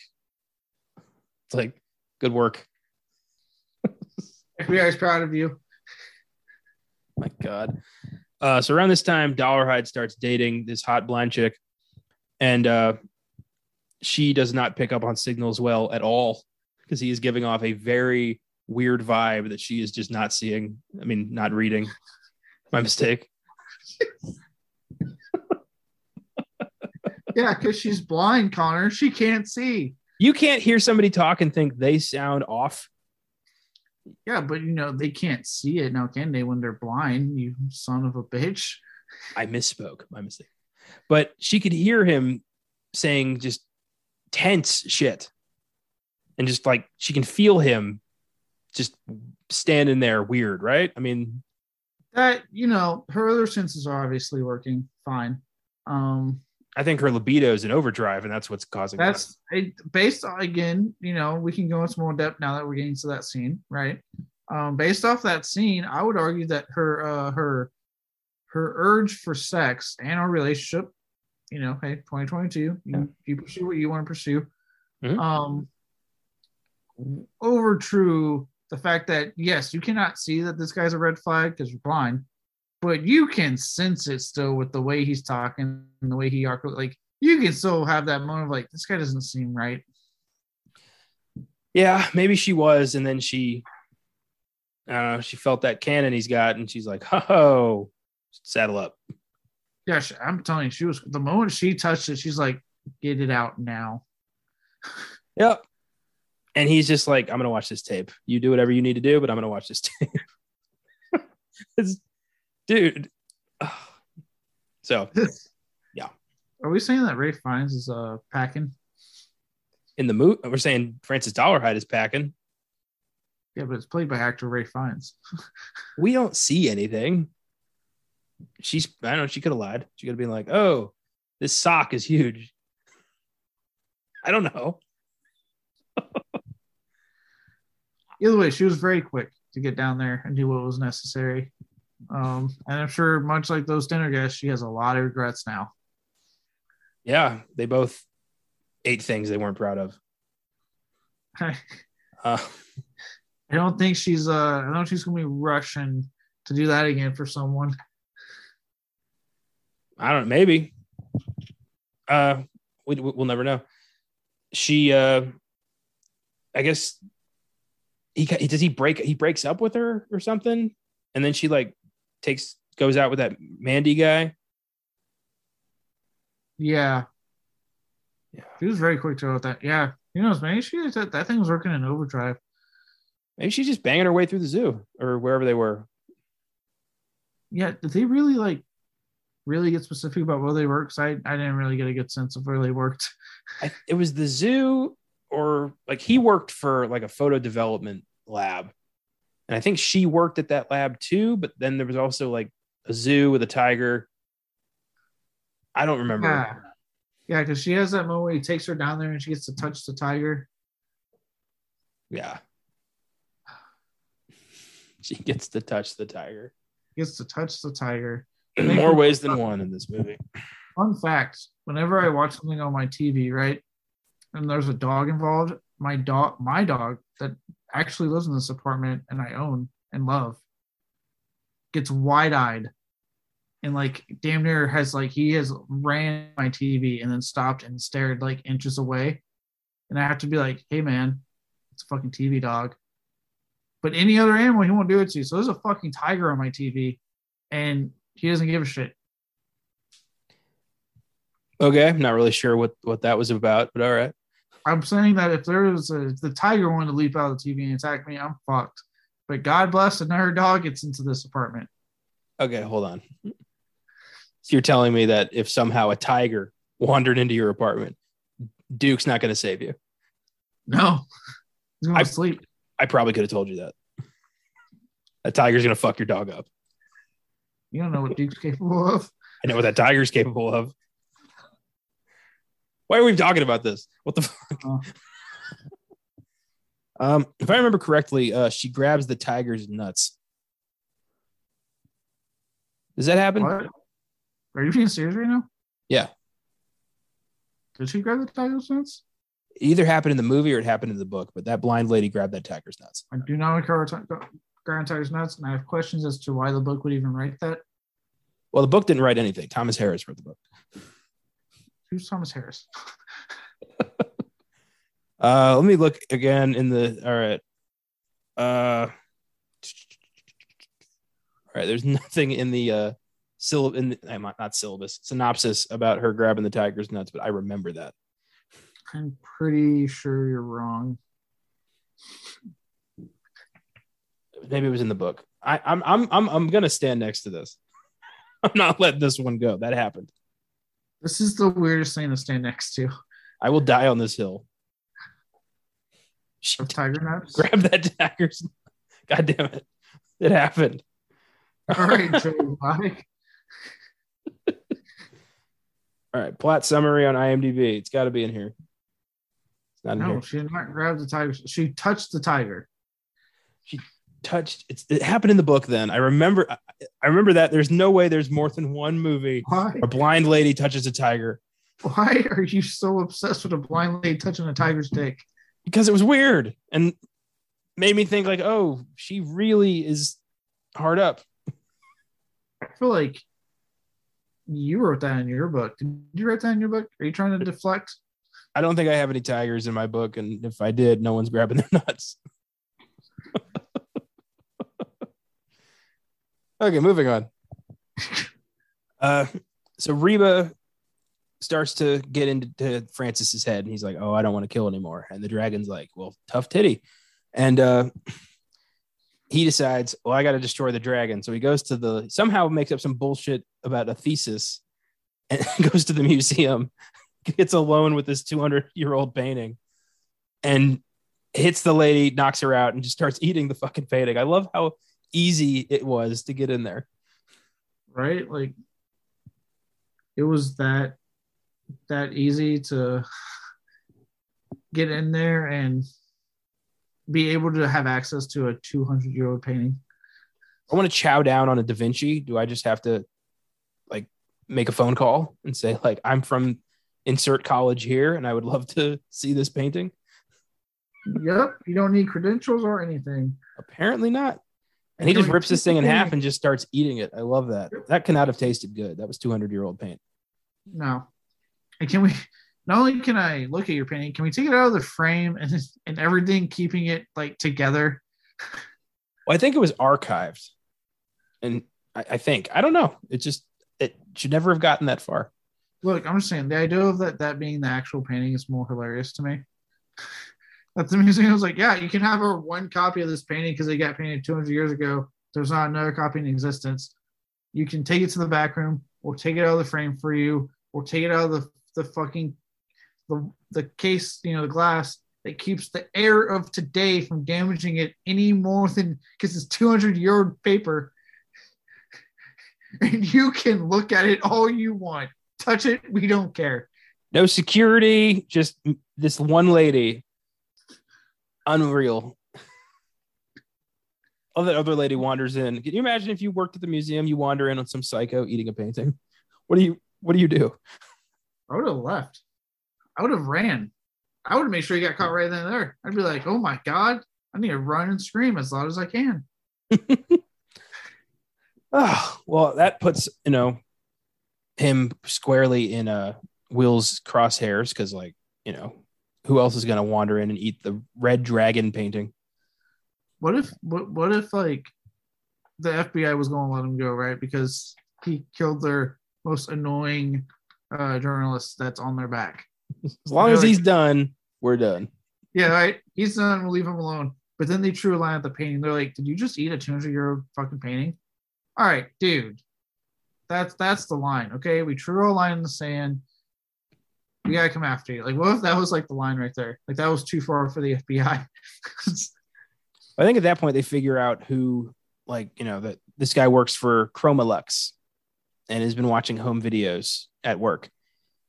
It's like, Good work. FBI is proud of you. My God. Uh, so around this time, Dolarhyde starts dating this hot blind chick, and uh, she does not pick up on signals well at all because he is giving off a very weird vibe that she is just not seeing. I mean, not reading. My mistake. Yeah, because she's blind, Connor. She can't see. You can't hear somebody talk and think they sound off. Yeah, but you know, they can't see it now, can they, when they're blind, you son of a bitch? I misspoke. My mistake. But she could hear him saying just tense shit. And just like she can feel him just standing there weird, right? I mean, That, you know, her other senses are obviously working fine. Um, I think her libido is in overdrive, and that's what's causing that's it, based on, again, you know, we can go into more depth now that we're getting to that scene, right? Um, based off that scene, I would argue that her uh her her urge for sex and our relationship, you know, hey, 2022, you, Yeah. you pursue what you want to pursue. Mhm. Um over true the fact that yes, you cannot see that this guy's a red flag because you're blind, but you can sense it still with the way he's talking and the way he arc like you can still have that moment of like this guy doesn't seem right. Yeah, maybe she was, and then she, I don't know, she felt that cannon he's got, and she's like, "Ho, saddle up." Yeah, she, I'm telling you, she was the moment she touched it, she's like, get it out now. Yep. And he's just like, "I'm gonna watch this tape. You do whatever you need to do, but I'm gonna watch this tape." It's- dude. So yeah. Are we saying that Ralph Fiennes is uh packing? in the movie, we're saying Francis Dolarhyde is packing. Yeah, but it's played by actor Ralph Fiennes. We don't see anything. She's, I don't know, she could have lied. She could have been like, "Oh, this sock is huge." I don't know. Either way, she was very quick to get down there and do what was necessary. Um, and I'm sure, much like those dinner guests, she has a lot of regrets now. Yeah, they both ate things they weren't proud of. I Uh, don't think she's uh, I don't think she's gonna be rushing to do that again for someone. I don't maybe. Uh, we, we'll never know. She, uh, I guess, he does he break he breaks up with her or something, and then she like takes goes out with that Mandy guy. Yeah, Yeah, she was very quick to go with that. Yeah, who knows? Maybe she that that thing was working in overdrive. maybe she's just banging her way through the zoo or wherever they were. Yeah, did they really like really get specific about where they work? 'Cause I I didn't really get a good sense of where they worked. I, it was the zoo or like he worked for like a photo development lab and i think she worked at that lab too but then there was also like a zoo with a tiger i don't remember Yeah. Yeah, because she has that moment where he takes her down there and she gets to touch the tiger. yeah she gets to touch the tiger Gets to touch the tiger. in more ways than one in this movie Fun fact: Whenever I watch something on my TV, right, and there's a dog involved, my dog, my dog that actually lives in this apartment and I own and love, gets wide-eyed, and like damn near has like he has ran my TV and then stopped and stared like inches away, and I have to be like, hey man, it's a fucking TV dog. But any other animal, he won't do it to you. So there's a fucking tiger on my TV, and he doesn't give a shit. okay i'm not really sure what what that was about but all right I'm saying that if there was a the tiger wanted to leap out of the TV and attack me, I'm fucked. But God bless another dog gets into this apartment. okay hold on so you're telling me that if somehow a tiger wandered into your apartment duke's not going to save you No, I- sleep. I probably could have told you that. A tiger's gonna fuck your dog up. You don't know what Duke's capable of. I know what that tiger's capable of. Why are we talking about this? What the fuck? Oh. Um, if I remember correctly, uh, she grabs the tiger's nuts. Does that happen? What? Are you being serious right now? Yeah. Did she grab the tiger's nuts? It either happened in the movie or it happened in the book, but that blind lady grabbed that tiger's nuts. I do not recover Grand Tiger's nuts, and I have questions as to why the book would even write that. Well, the book didn't write anything. Thomas Harris wrote the book. Who's Thomas Harris? uh, let me look again in the. All right. Uh, all right. There's nothing in the uh, syllab in the, not, not syllabus synopsis about her grabbing the tiger's nuts, but I remember that. I'm pretty sure you're wrong. Maybe it was in the book. I, I'm I'm I'm I'm gonna stand next to this. I'm not letting this one go. That happened. This is the weirdest thing to stand next to. I will die on this hill. Of tiger nuts. Grab that tiger's. God damn it! It happened. All right, Joe. Bye. All right, plot summary on IMDb. It's got to be in here. It's not in No, here. she did not grab the tiger. She touched the tiger. Touched. It's, it happened in the book. Then I remember. I, remember that. There's no way there's more than one movie. Why? A blind lady touches a tiger Why are you so obsessed with a blind lady touching a tiger's dick? because it was weird and made me think like, oh, she really is hard up. I feel like you wrote that in your book. Did you write that in your book? Are you trying to deflect? I don't think I have any tigers in my book, and if I did, no one's grabbing their nuts. Okay, moving on. Uh, so Reba starts to get into Francis's head, and he's like, "Oh, I don't want to kill anymore." And the dragon's like, "Well, tough titty," and uh, he decides, "Well, I got to destroy the dragon." So he goes to the somehow makes up some bullshit about a thesis, and goes to the museum, gets alone with this 200 year old painting, and hits the lady, knocks her out, and just starts eating the fucking painting. I love how easy it was to get in there. Right? Like it was that that easy to get in there and be able to have access to a 200 year old painting. I want to chow down on a Da Vinci. Do I just have to like make a phone call and say like I'm from insert college here and I would love to see this painting? Yep, you don't need credentials or anything. Apparently not. And he just rips this thing in half and just starts eating it. I love that. That cannot have tasted good. That was 200 year old paint. No. And can we not only can I look at your painting, can we take it out of the frame and and everything, keeping it like together? Well, I think it was archived. And I, I think, I don't know. It just, it should never have gotten that far. Look, I'm just saying the idea of that that being the actual painting is more hilarious to me. That the museum was like, yeah, you can have a one copy of this painting because it got painted 200 years ago. There's not another copy in existence. You can take it to the back room. We'll take it out of the frame for you. We'll take it out of the the fucking the the case, you know, the glass that keeps the air of today from damaging it any more than because it's 200 year old paper. And you can look at it all you want. Touch it, we don't care. No security, just this one lady. Unreal. Oh, that other lady wanders in. Can you imagine if you worked at the museum, you wander in on some psycho eating a painting? What do you what do you do? I would have left. I would have ran. I would have made sure you got caught right then and there. I'd be like, oh my God, I need to run and scream as loud as I can. Oh, well, that puts, you know, him squarely in uh Will's crosshairs because like, you know, who else is gonna wander in and eat the red dragon painting? What if what what if like the FBI was going to let him go, right? Because he killed their most annoying uh journalist that's on their back. As long as he's done, we're done. Yeah, right. He's done. We'll leave him alone. But then they drew a line at the painting. They're like, "Did you just eat a 200 year old fucking painting?" All right, dude. That's that's the line. Okay, we drew a line in the sand. We gotta come after you. Like, what if that was like the line right there? Like that was too far for the FBI. I think at that point they figure out who, like, you know, that this guy works for Chromolux and has been watching home videos at work.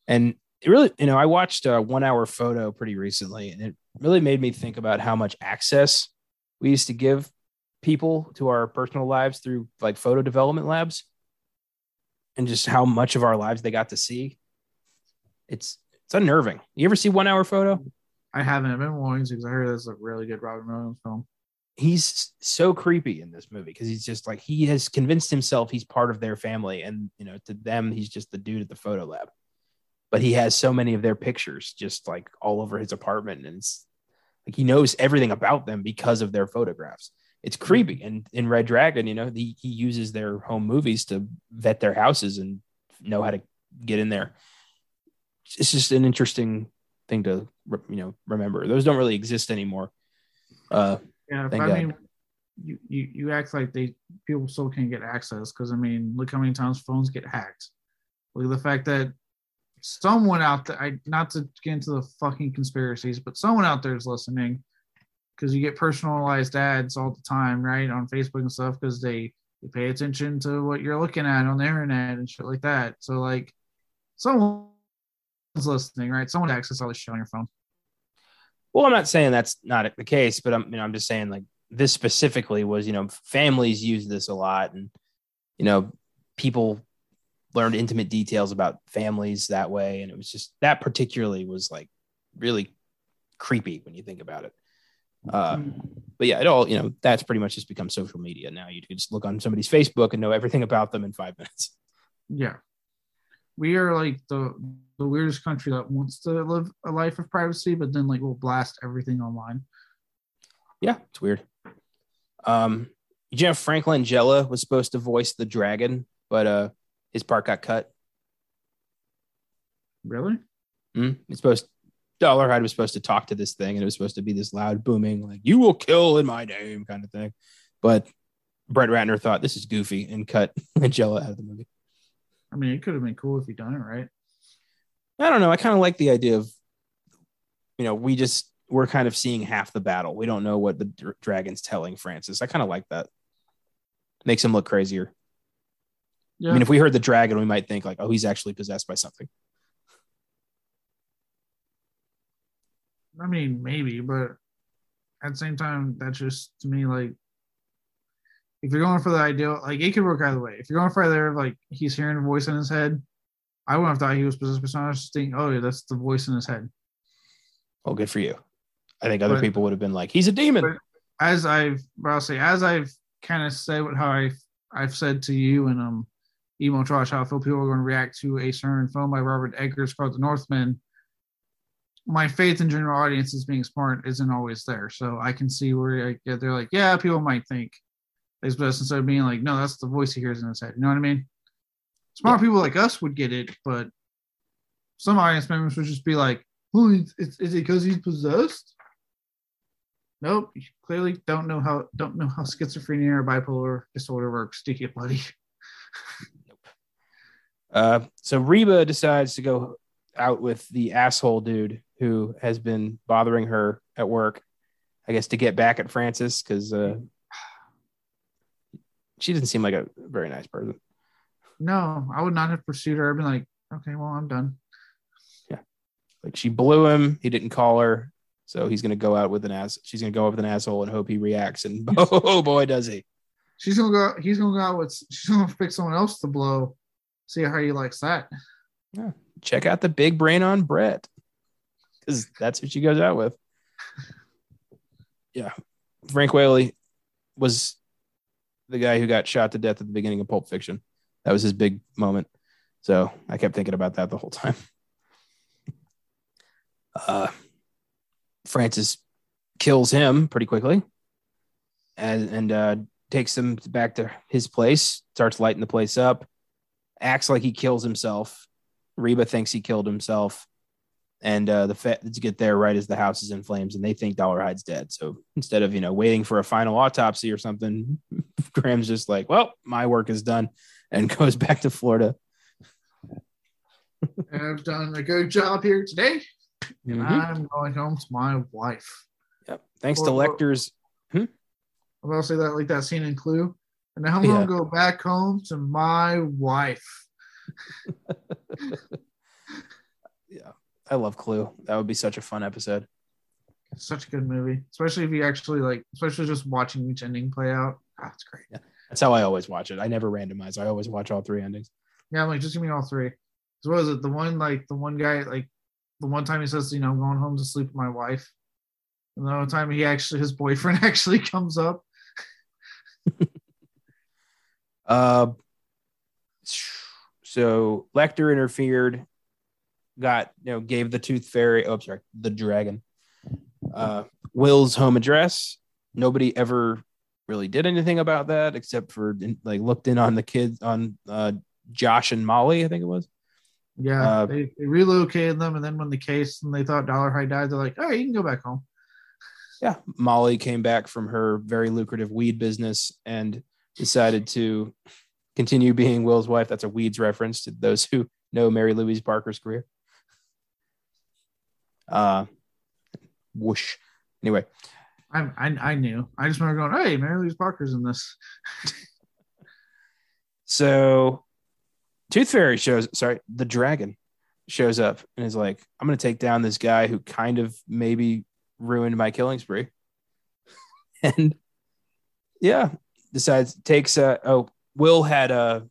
And it really, you know, I watched a one hour photo pretty recently and it really made me think about how much access we used to give people to our personal lives through like photo development labs and just how much of our lives they got to see. It's, it's unnerving. You ever see one hour photo? I haven't. I've been wanting to because I heard that's a really good Robin Williams film. he's so creepy in this movie because he's just like he has convinced himself he's part of their family and you know to them he's just the dude at the photo lab but he has so many of their pictures just like all over his apartment and it's like he knows everything about them because of their photographs it's hmm. creepy and in red dragon you know he, he uses their home movies to vet their houses and know how to get in there it's just an interesting thing to you know remember those don't really exist anymore uh Yeah, I God. mean, you, you you act like they people still can't get access because I mean, look how many times phones get hacked. Look at the fact that someone out there, I not to get into the fucking conspiracies, but someone out there is listening because you get personalized ads all the time, right, on Facebook and stuff because they they pay attention to what you're looking at on the internet and shit like that. So like, someone's listening, right? Someone access all this shit on your phone. Well, I'm not saying that's not the case, but I'm you know I'm just saying like this specifically was you know families use this a lot, and you know people learned intimate details about families that way, and it was just that particularly was like really creepy when you think about it. Uh, but yeah, it all you know that's pretty much just become social media now. You can just look on somebody's Facebook and know everything about them in five minutes. Yeah. We are like the the weirdest country that wants to live a life of privacy, but then like we'll blast everything online. Yeah, it's weird. Um, you know, Frank Langella was supposed to voice the dragon, but uh, his part got cut. Really? Mm, it's supposed Dolarhyde was supposed to talk to this thing, and it was supposed to be this loud booming, like "You will kill in my name" kind of thing. But Brett Ratner thought this is goofy and cut Langella out of the movie. I mean, it could have been cool if he done it right. I don't know. I kind of like the idea of, you know, we just we're kind of seeing half the battle. We don't know what the dr- dragon's telling Francis. I kind of like that. Makes him look crazier. Yeah. I mean, if we heard the dragon, we might think like, oh, he's actually possessed by something. I mean, maybe, but at the same time, that's just to me like if you're going for the ideal, like it could work either way. If you're going for either like he's hearing a voice in his head, I wouldn't have thought he was possessed by someone. I was just thinking, oh yeah, that's the voice in his head. Oh, good for you. I think other But- people would have been like, he's a demon. as I've, I'll say, as I've kind of said what how I've I've said to you and um, emo trash how I feel people are going to react to a certain film by Robert Eggers called The Northman. My faith in general audiences being smart isn't always there, so I can see where I get. They're like, yeah, people might think it's best instead of being like, no, that's the voice he hears in his head. You know what I mean? Smart people like us would get it, but some audience members would just be like, "Oh, it's, it's, is it because he's possessed?" Nope. You clearly don't know how don't know how schizophrenia or bipolar disorder works, do you, buddy? Uh, so Reba decides to go out with the asshole dude who has been bothering her at work. I guess to get back at Francis because uh, she doesn't seem like a very nice person. No, I would not have pursued her. I'd been like, okay, well, I'm done. Yeah. Like she blew him. He didn't call her, so he's gonna go out with an ass. She's gonna go out with an asshole and hope he reacts. And oh boy, does he! She's gonna go. He's gonna go out with. She's gonna pick someone else to blow. See how he likes that. Yeah. Check out the big brain on Brett because that's who she goes out with. Yeah, Frank Whaley was the guy who got shot to death at the beginning of Pulp Fiction. That was his big moment. So I kept thinking about that the whole time. Uh, Francis kills him pretty quickly and, and uh, takes him back to his place, starts lighting the place up, acts like he kills himself. Reba thinks he killed himself. And uh, the feds get there right as the house is in flames and they think dollar Dolarhyde's dead. So instead of, you know, waiting for a final autopsy or something, Graham's just like, well, my work is done and goes back to Florida. I've done a good job here today. And Mhm. I'm going home to my wife. Yep. Thanks to Or- or- Lecter's. I'm gonna say that like that scene in Clue. And now I'm Yeah. gonna go back home to my wife. Yeah. I love Clue. That would be such a fun episode. It's such a good movie, especially if you actually like, especially just watching each ending play out. Ah, it's great. That's how I always watch it. I never randomize. I always watch all three endings. Yeah, I'm like, just give me all three. So what is it? The one like the one guy like the one time he says, you know, I'm going home to sleep with my wife. And the other time he actually his boyfriend actually comes up. Uh, so Lecter interfered, got you know, gave the Tooth Fairy. Oh, sorry, the dragon. Uh, Will's home address. Nobody ever really did anything about that except for like looked in on the kids on uh, Josh and Molly. I think it was. Yeah, uh, they, they relocated them, and then when the case and they thought Dolarhyde died, they're like, "All right, you can go back home." Yeah, Molly came back from her very lucrative weed business and decided to continue being Will's wife. That's a weeds reference to those who know Mary Louise Parker's career. Uh, whoosh. Anyway, I, I I knew. I just remember going, "Hey, Mary Louise Parker's in this." so, Tooth Fairy shows. Sorry, the dragon shows up and is like, "I'm going to take down this guy who kind of maybe ruined my killing spree." and yeah, decides takes a oh Will had a uh,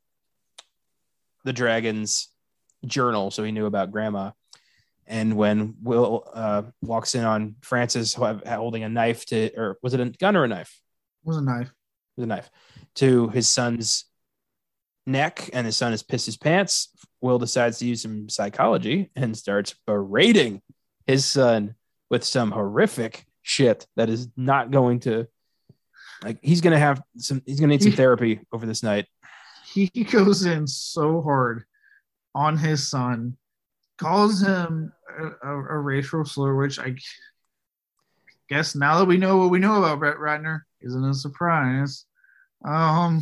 the dragon's journal, so he knew about Grandma. And when Will uh, walks in on Francis holding a knife to, or was it a gun or a knife? It was a knife. It was a knife to his son's neck, and his son has pissed his pants. Will decides to use some psychology and starts berating his son with some horrific shit that is not going to like he's gonna have some. He's gonna need some therapy over this night. He goes in so hard on his son, calls him a, a, a racial slur, which I guess now that we know what we know about Brett Ratner isn't a surprise. Um,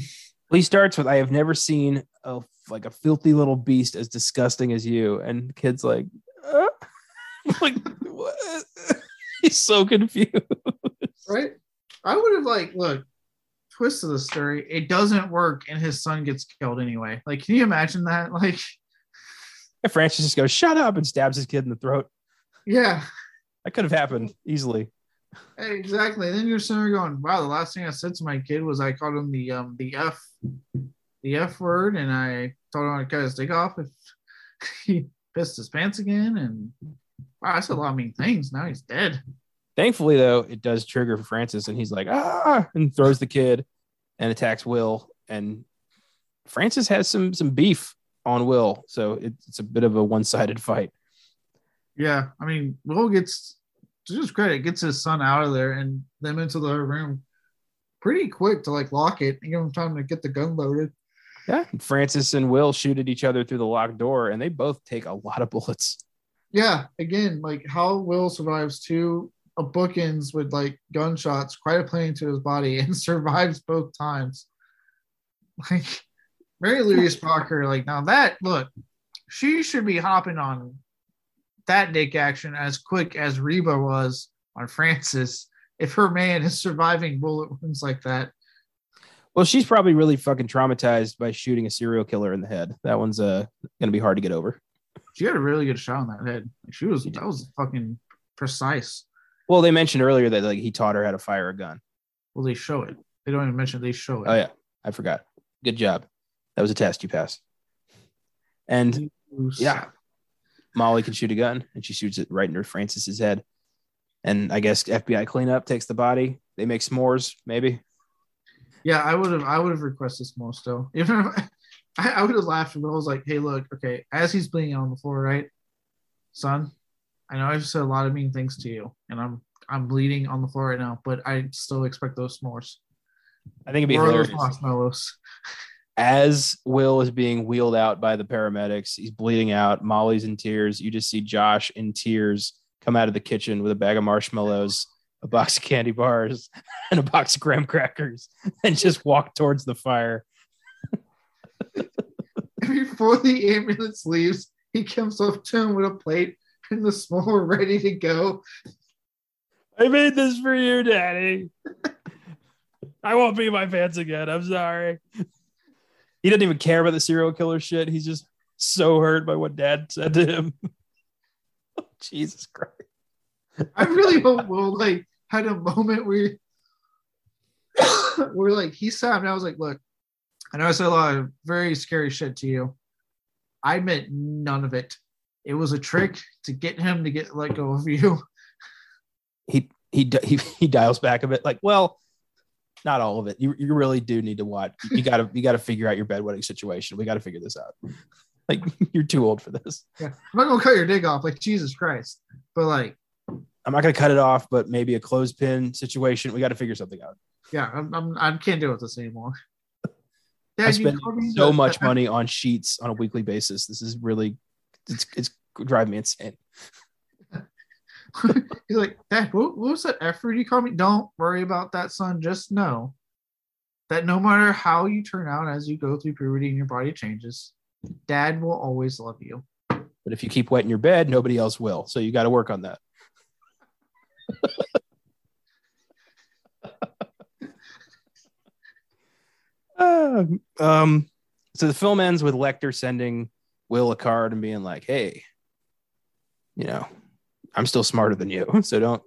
well, he starts with, "I have never seen a like a filthy little beast as disgusting as you," and kids like, uh? like what? He's so confused. Right? I would have like look twist of the story. It doesn't work, and his son gets killed anyway. Like, can you imagine that? Like, if Francis just goes shut up and stabs his kid in the throat. Yeah, that could have happened easily. Exactly. then you're sitting there going, "Wow, the last thing I said to my kid was I called him the um the f the f word, and I told him to cut his dick off if he pissed his pants again." And wow, I said a lot of mean things. Now he's dead. Thankfully, though, it does trigger Francis, and he's like, ah, and throws the kid and attacks Will. And Francis has some some beef on Will, so it's a bit of a one sided fight. Yeah, I mean, Will gets to just credit gets his son out of there and them into the room pretty quick to like lock it and give him time to get the gun loaded. Yeah, Francis and Will shoot at each other through the locked door, and they both take a lot of bullets. Yeah, again, like how Will survives two a bookends with like gunshots, quite a plane to his body, and survives both times. Like Mary Louise Parker, like now that look, she should be hopping on that dick action as quick as Reba was on Francis. If her man is surviving bullet wounds like that. Well, she's probably really fucking traumatized by shooting a serial killer in the head. That one's uh gonna be hard to get over. She had a really good shot on that head. Like she was that was fucking precise. Well, they mentioned earlier that like he taught her how to fire a gun. Well, they show it. They don't even mention it. They show it. Oh yeah, I forgot. Good job. That was a test you passed. And yeah, Molly can shoot a gun, and she shoots it right into Francis's head. And I guess FBI cleanup takes the body. They make s'mores, maybe. Yeah, I would have. I would have requested s'mores still. Even if I, I would have laughed, but I was like, "Hey, look, okay." As he's bleeding on the floor, right, son, I know I've said a lot of mean things to you, and I'm I'm bleeding on the floor right now, but I still expect those s'mores. I think it'd be hilarious. marshmallows. As Will is being wheeled out by the paramedics, he's bleeding out. Molly's in tears. You just see Josh in tears come out of the kitchen with a bag of marshmallows, a box of candy bars, and a box of graham crackers, and just walk towards the fire. Before the ambulance leaves, he comes up to him with a plate and the small ready to go. I made this for you, Daddy. I won't be my pants again. I'm sorry. He doesn't even care about the serial killer shit. He's just so hurt by what Dad said to him. Oh, Jesus Christ. I really hope Will like had a moment where where like he saw him and I was like, look, I know I said a lot of very scary shit to you. I meant none of it it was a trick to get him to get let go of you. He he he he dials back a bit, like, well, not all of it. You you really do need to watch. You gotta you gotta figure out your bedwetting situation. We gotta figure this out. Like you're too old for this. Yeah. I'm not gonna cut your dick off, like Jesus Christ. But like, I'm not gonna cut it off, but maybe a clothespin situation. We got to figure something out. yeah, I'm, I'm I can't deal with this anymore. I Dad, you spend so much money on sheets on a weekly basis. This is really it's it's driving me insane. He's like, Dad, what, what was that effort you called me? Don't worry about that, son. Just know that no matter how you turn out as you go through puberty and your body changes, Dad will always love you. But if you keep wet in your bed, nobody else will. So you got to work on that. Uh, um, so the film ends with Lecter sending Will a card and being like, "Hey, you know, I'm still smarter than you, so don't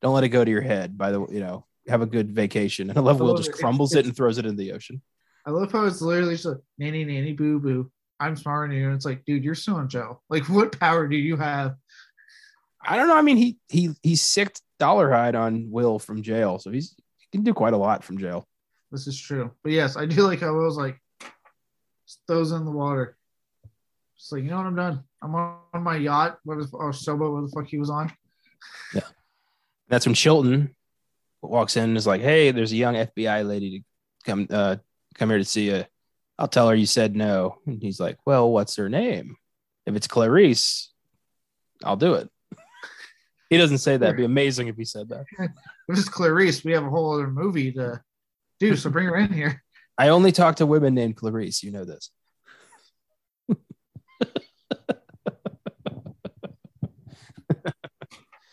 don't let it go to your head. By the way, you know, have a good vacation." And I love Will just crumbles it and throws it in the ocean. I love how it's literally just like, nanny, nanny, boo, boo. I'm smarter than you. And it's like, dude, you're still on jail. Like, what power do you have? I don't know. I mean, he he he sicked Dolarhyde on Will from jail, so he's he can do quite a lot from jail. This is true. But yes, I do like how Will's like, just throws in the water. Just like, you know what? I'm done. I'm on, on my yacht, what was, or sailboat, what the fuck he was on. Yeah. That's when Chilton walks in and is like, "Hey, there's a young FBI lady to come uh, come here to see you. I'll tell her you said no." And he's like, "Well, what's her name? If it's Clarice, I'll do it." He doesn't say that. It'd be amazing if he said that. If it's Clarice, we have a whole other movie to do. So bring her in here. I only talk to women named Clarice. You know this.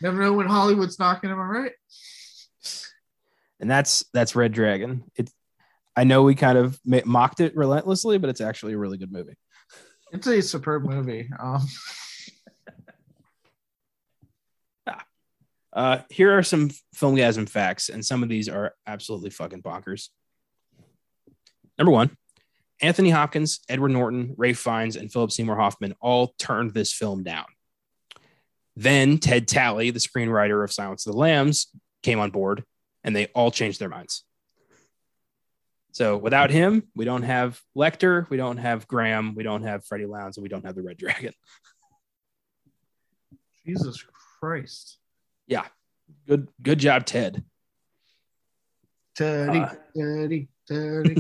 Never know when Hollywood's knocking. Am I right? and that's that's Red Dragon. It's I know we kind of mocked it relentlessly, but it's actually a really good movie. It's a superb movie. Um, Uh, here are some filmgazm facts, and some of these are absolutely fucking bonkers. Number one, Anthony Hopkins, Edward Norton, Ralph Fiennes, and Philip Seymour Hoffman all turned this film down. Then Ted Tally, the screenwriter of Silence of the Lambs, came on board, and they all changed their minds. So without him, we don't have Lecter, we don't have Graham, we don't have Freddy Lounds, and we don't have the Red Dragon. Jesus Christ. Yeah. Good, good job, Ted. Teddy, Uh, Teddy, Teddy.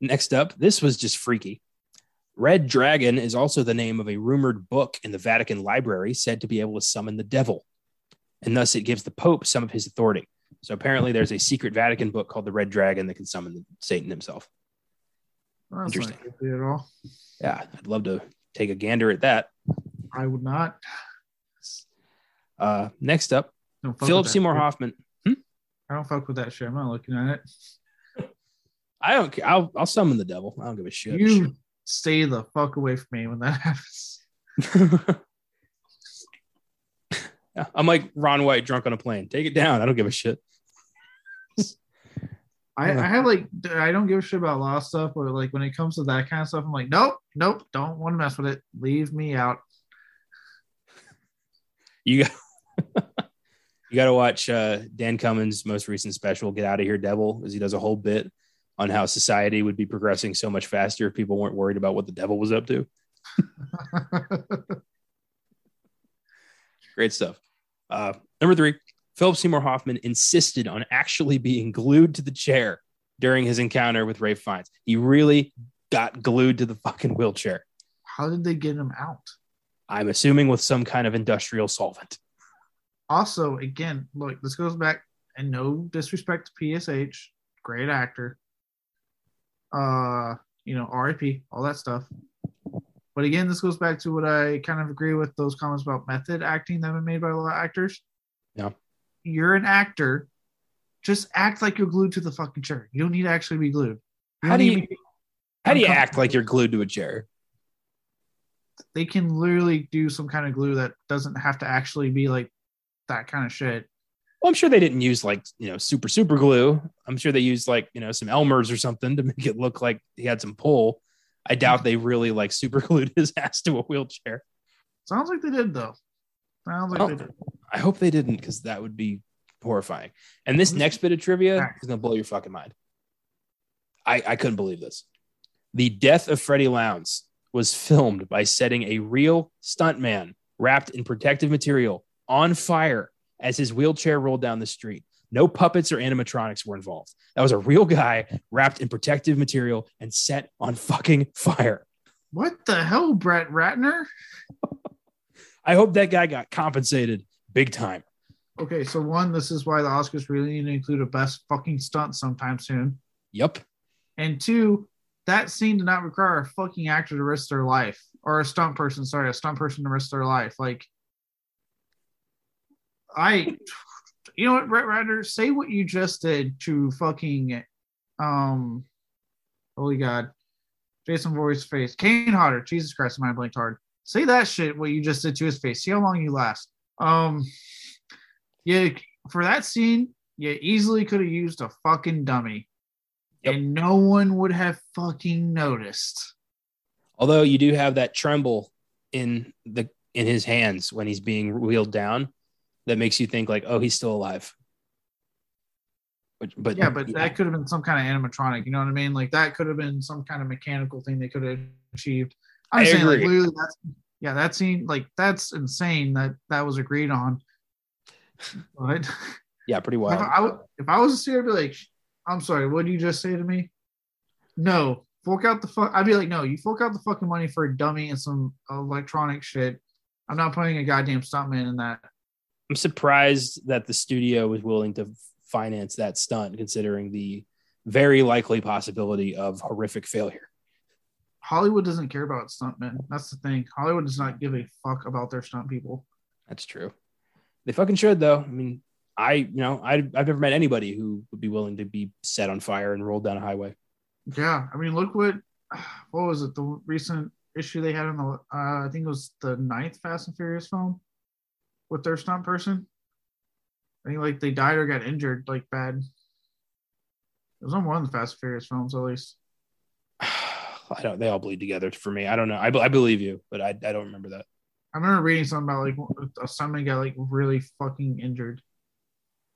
Next up, this was just freaky. Red Dragon is also the name of a rumored book in the Vatican Library said to be able to summon the devil, and thus it gives the Pope some of his authority. So apparently, there's a secret Vatican book called the Red Dragon that can summon Satan himself. That's Interesting. at all. Yeah, I'd love to take a gander at that. I would not. Uh, next up, Philip Seymour. Hoffman. I don't fuck with that shit. I'm not looking at I don't care. I'll, I'll summon the devil. I don't give a shit. You stay the fuck away from me when that happens. Yeah, I'm like Ron White drunk on a plane. Take it down. I don't give a shit. I, I have like I don't give a shit about of stuff, but like when it comes to that kind of stuff, I'm like, nope, nope, don't want to mess with it. Leave me out. You got you got to watch uh, Dan Cummins' most recent special, "Get Out of Here, Devil," as he does a whole bit on how society would be progressing so much faster if people weren't worried about what the devil was up to. Great stuff. Uh, number three, Philip Seymour Hoffman insisted on actually being glued to the chair during his encounter with Ralph Fiennes. He really got glued to the fucking wheelchair. How did they get him out? I'm assuming with some kind of industrial solvent. Also, again, look, this goes back and no disrespect to PSH, great actor. Uh, you know, RIP, all that stuff. But again, this goes back to what I kind of agree with those comments about method acting that have been made by a lot of actors. Yeah. You're an actor. Just act like you're glued to the fucking chair. You don't need to actually be glued. How don't do you- be- How do you act like you're glued to a chair? they can literally do some kind of glue that doesn't have to actually be like that kind of shit. Well, I'm sure they didn't use like, you know, super, super glue. I'm sure they used like, you know, some Elmer's or something to make it look like he had some pull. I doubt they really like super glued his ass to a wheelchair. Sounds like they did though. Sounds like Well, they did. I hope they didn't because that would be horrifying. And this next bit of trivia is gonna blow your fucking mind. I, I couldn't believe this. The death of Freddy Lounds was filmed by setting a real stuntman wrapped in protective material on fire as his wheelchair rolled down the street. No puppets or animatronics were involved. That was a real guy wrapped in protective material and set on fucking fire. What the hell, Brett Ratner? I hope that guy got compensated big time. Okay, so one, this is why the Oscars really need to include a best fucking stunt sometime soon. Yep. And two, that scene did not require a fucking actor to risk their life or a stunt person, sorry, a stunt person to risk their life. Like, I, you know what, Brett Ratner, say what you just did to fucking, um, holy God, Jason Voorhees' face, Kane Hodder, Jesus Christ, my blinked hard. Say that shit, what you just did to his face. See how long you last. Um, yeah, for that scene, you easily could have used a fucking dummy Yep. and no one would have fucking noticed. Although you do have that tremble in the in his hands when he's being wheeled down, that makes you think like, oh, he's still alive. But, but Yeah, but that could have been some kind of animatronic. You know what I mean? Like that could have been some kind of mechanical thing they could have achieved. I'm I saying, like, literally, that's yeah, that scene, like that's insane that that was agreed on. But yeah, pretty if wild. I, if I was a seer, I'd be like, I'm sorry, what did you just say to me? No, fork out the fuck. I'd be like, no, you fork out the fucking money for a dummy and some electronic shit. I'm not putting a goddamn stuntman in that. I'm surprised that the studio was willing to finance that stunt, considering the very likely possibility of horrific failure. Hollywood doesn't care about stuntmen. That's the thing. Hollywood does not give a fuck about their stunt people. That's true. They fucking should, though. I mean, I, you know, I, I've never met anybody who would be willing to be set on fire and rolled down a highway. Yeah, I mean, look what what was it? The recent issue they had on the uh, I think it was the ninth Fast and Furious film with their stunt person. I think like they died or got injured like bad. It was on one of the Fast and Furious films at least. I don't. They all bleed together for me. I don't know. I, I believe you, but I, I don't remember that. I remember reading something about like a stuntman got like really fucking injured.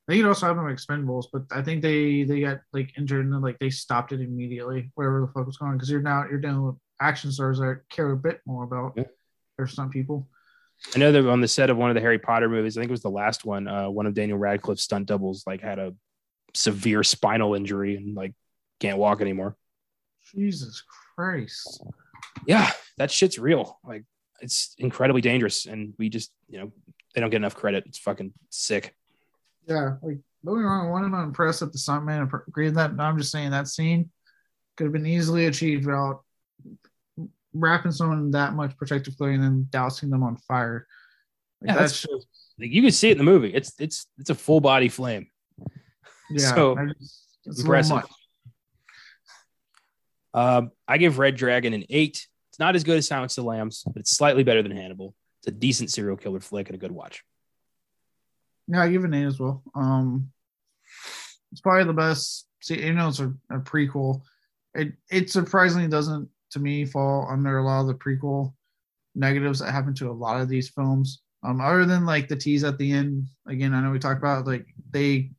They it also happened with Expendables, but I think they they got like injured and then like they stopped it immediately, whatever the fuck was going on, because you're now you're dealing with action stars that care a bit more about Yeah. their stunt people. I know that on the set of one of the Harry Potter movies, I think it was the last one. Uh, one of Daniel Radcliffe's stunt doubles like had a severe spinal injury and like can't walk anymore. Jesus Christ. Yeah, that shit's real. Like it's incredibly dangerous, and we just you know they don't get enough credit. It's fucking sick. Yeah, like don't get wrong, I wanted to impress at the stuntman. I agree that. I'm just saying that scene could have been easily achieved without wrapping someone in that much protective clothing and then dousing them on fire. Like, Yeah, that's that's- just Like you can see it in the movie. It's it's it's a full body flame. yeah. So, just, it's impressive. Um, I give Red Dragon an eight. It's not as good as Silence of the Lambs, but it's slightly better than Hannibal. It's a decent serial killer flick and a good watch. Yeah, I give an eight as well. Um, it's probably the best. See, you know, it's a, a prequel. It it surprisingly doesn't to me fall under a lot of the prequel negatives that happen to a lot of these films. Um, other than like the tease at the end. Again, I know we talked about like they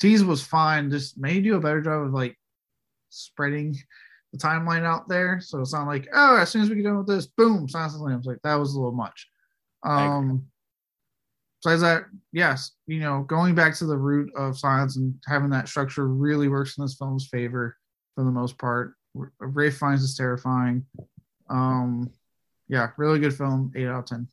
tease was fine. Just may do a better job of like spreading the timeline out there. So it's not like oh, as soon as we get done with this, boom, Silence of the Lambs. Like that was a little much. Um, besides that, yes, you know, going back to the root of science and having that structure really works in this film's favor for the most part. Ralph Fiennes is terrifying. Um, yeah, really good film. Eight out of ten.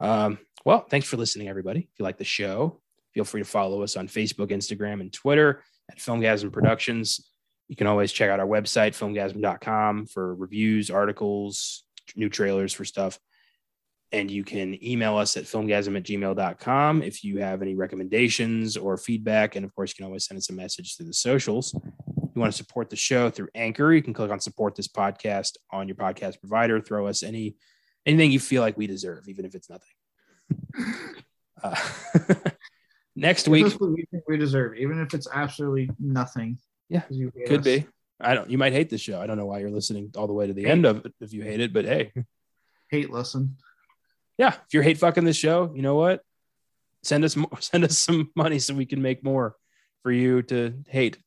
Um, well, thanks for listening, everybody. If you like the show, feel free to follow us on Facebook, Instagram, and Twitter at Filmgazm Productions. You can always check out our website, filmgazm.com, for reviews, articles, new trailers for stuff. And you can email us at filmgazm at gmail.com if you have any recommendations or feedback. And of course, you can always send us a message through the socials. If you want to support the show through Anchor, you can click on support this podcast on your podcast provider. Throw us any anything you feel like we deserve, even if it's nothing. Uh, next week we think we deserve, even if it's absolutely nothing. Yeah, could us. be. I don't. You might hate the show. I don't know why you're listening all the way to the end of it if you hate it. But hey, Hate listen. Yeah, if you're hate fucking this show, you know what? Send us more, send us some money so we can make more for you to hate.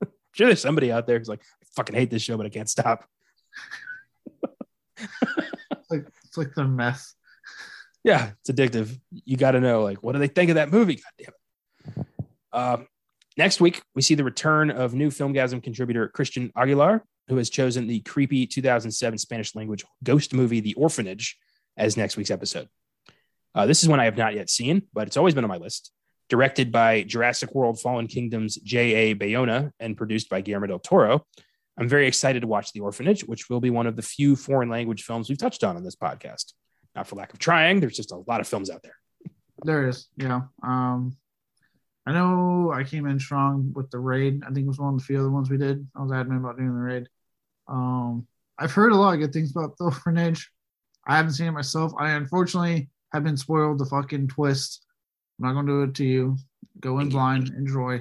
sure, there's somebody out there who's like, I fucking hate this show, but I can't stop. It's like it's like the mess. Yeah, it's addictive. You got to know, like, what do they think of that movie? God damn it. Um, next week, we see the return of new Filmgazm contributor Christian Aguilar, who has chosen the creepy 2007 Spanish language ghost movie The Orphanage as next week's episode. Uh, this is one I have not yet seen, but it's always been on my list. Directed by Jurassic World Fallen Kingdom's J.A. Bayona and produced by Guillermo del Toro. I'm very excited to watch The Orphanage, which will be one of the few foreign language films we've touched on on this podcast. Not for lack of trying, there's just a lot of films out there. There is, yeah. Um, I know I came in strong with the raid. I think it was one of the few other ones we did. I was adamant about doing the raid. Um, I've heard a lot of good things about the orphanage. I haven't seen it myself. I unfortunately have been spoiled the fucking twist. I'm not gonna do it to you. Go in Thank you. blind, enjoy.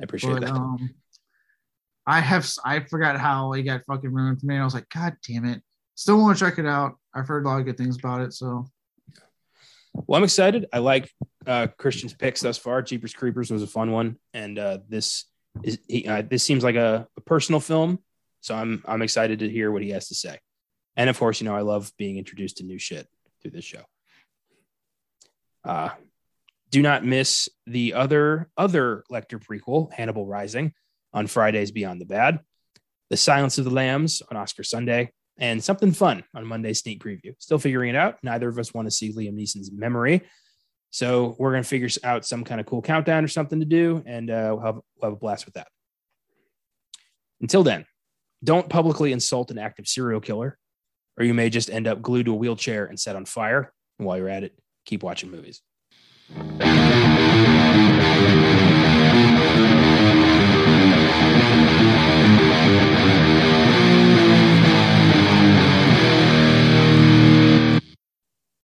I appreciate But that. um, I have I forgot how it got fucking ruined for me. I was like, God damn it! Still want to check it out. I've heard a lot of good things about it. So Well, I'm excited. I like uh, Christian's picks thus far. Jeepers Creepers was a fun one, and uh, this is he, uh, this seems like a, a personal film. So I'm I'm excited to hear what he has to say. And of course, you know I love being introduced to new shit through this show. Uh, do not miss the other other Lecter prequel, Hannibal Rising, on Fridays Beyond the Bad, The Silence of the Lambs on Oscar Sunday, and something fun on Monday's sneak preview. Still figuring it out. Neither of us want to see Liam Neeson's memory. So we're going to figure out some kind of cool countdown or something to do, and uh, we'll, have, we'll have a blast with that. Until then, don't publicly insult an active serial killer, or you may just end up glued to a wheelchair and set on fire. And while you're at it, keep watching movies.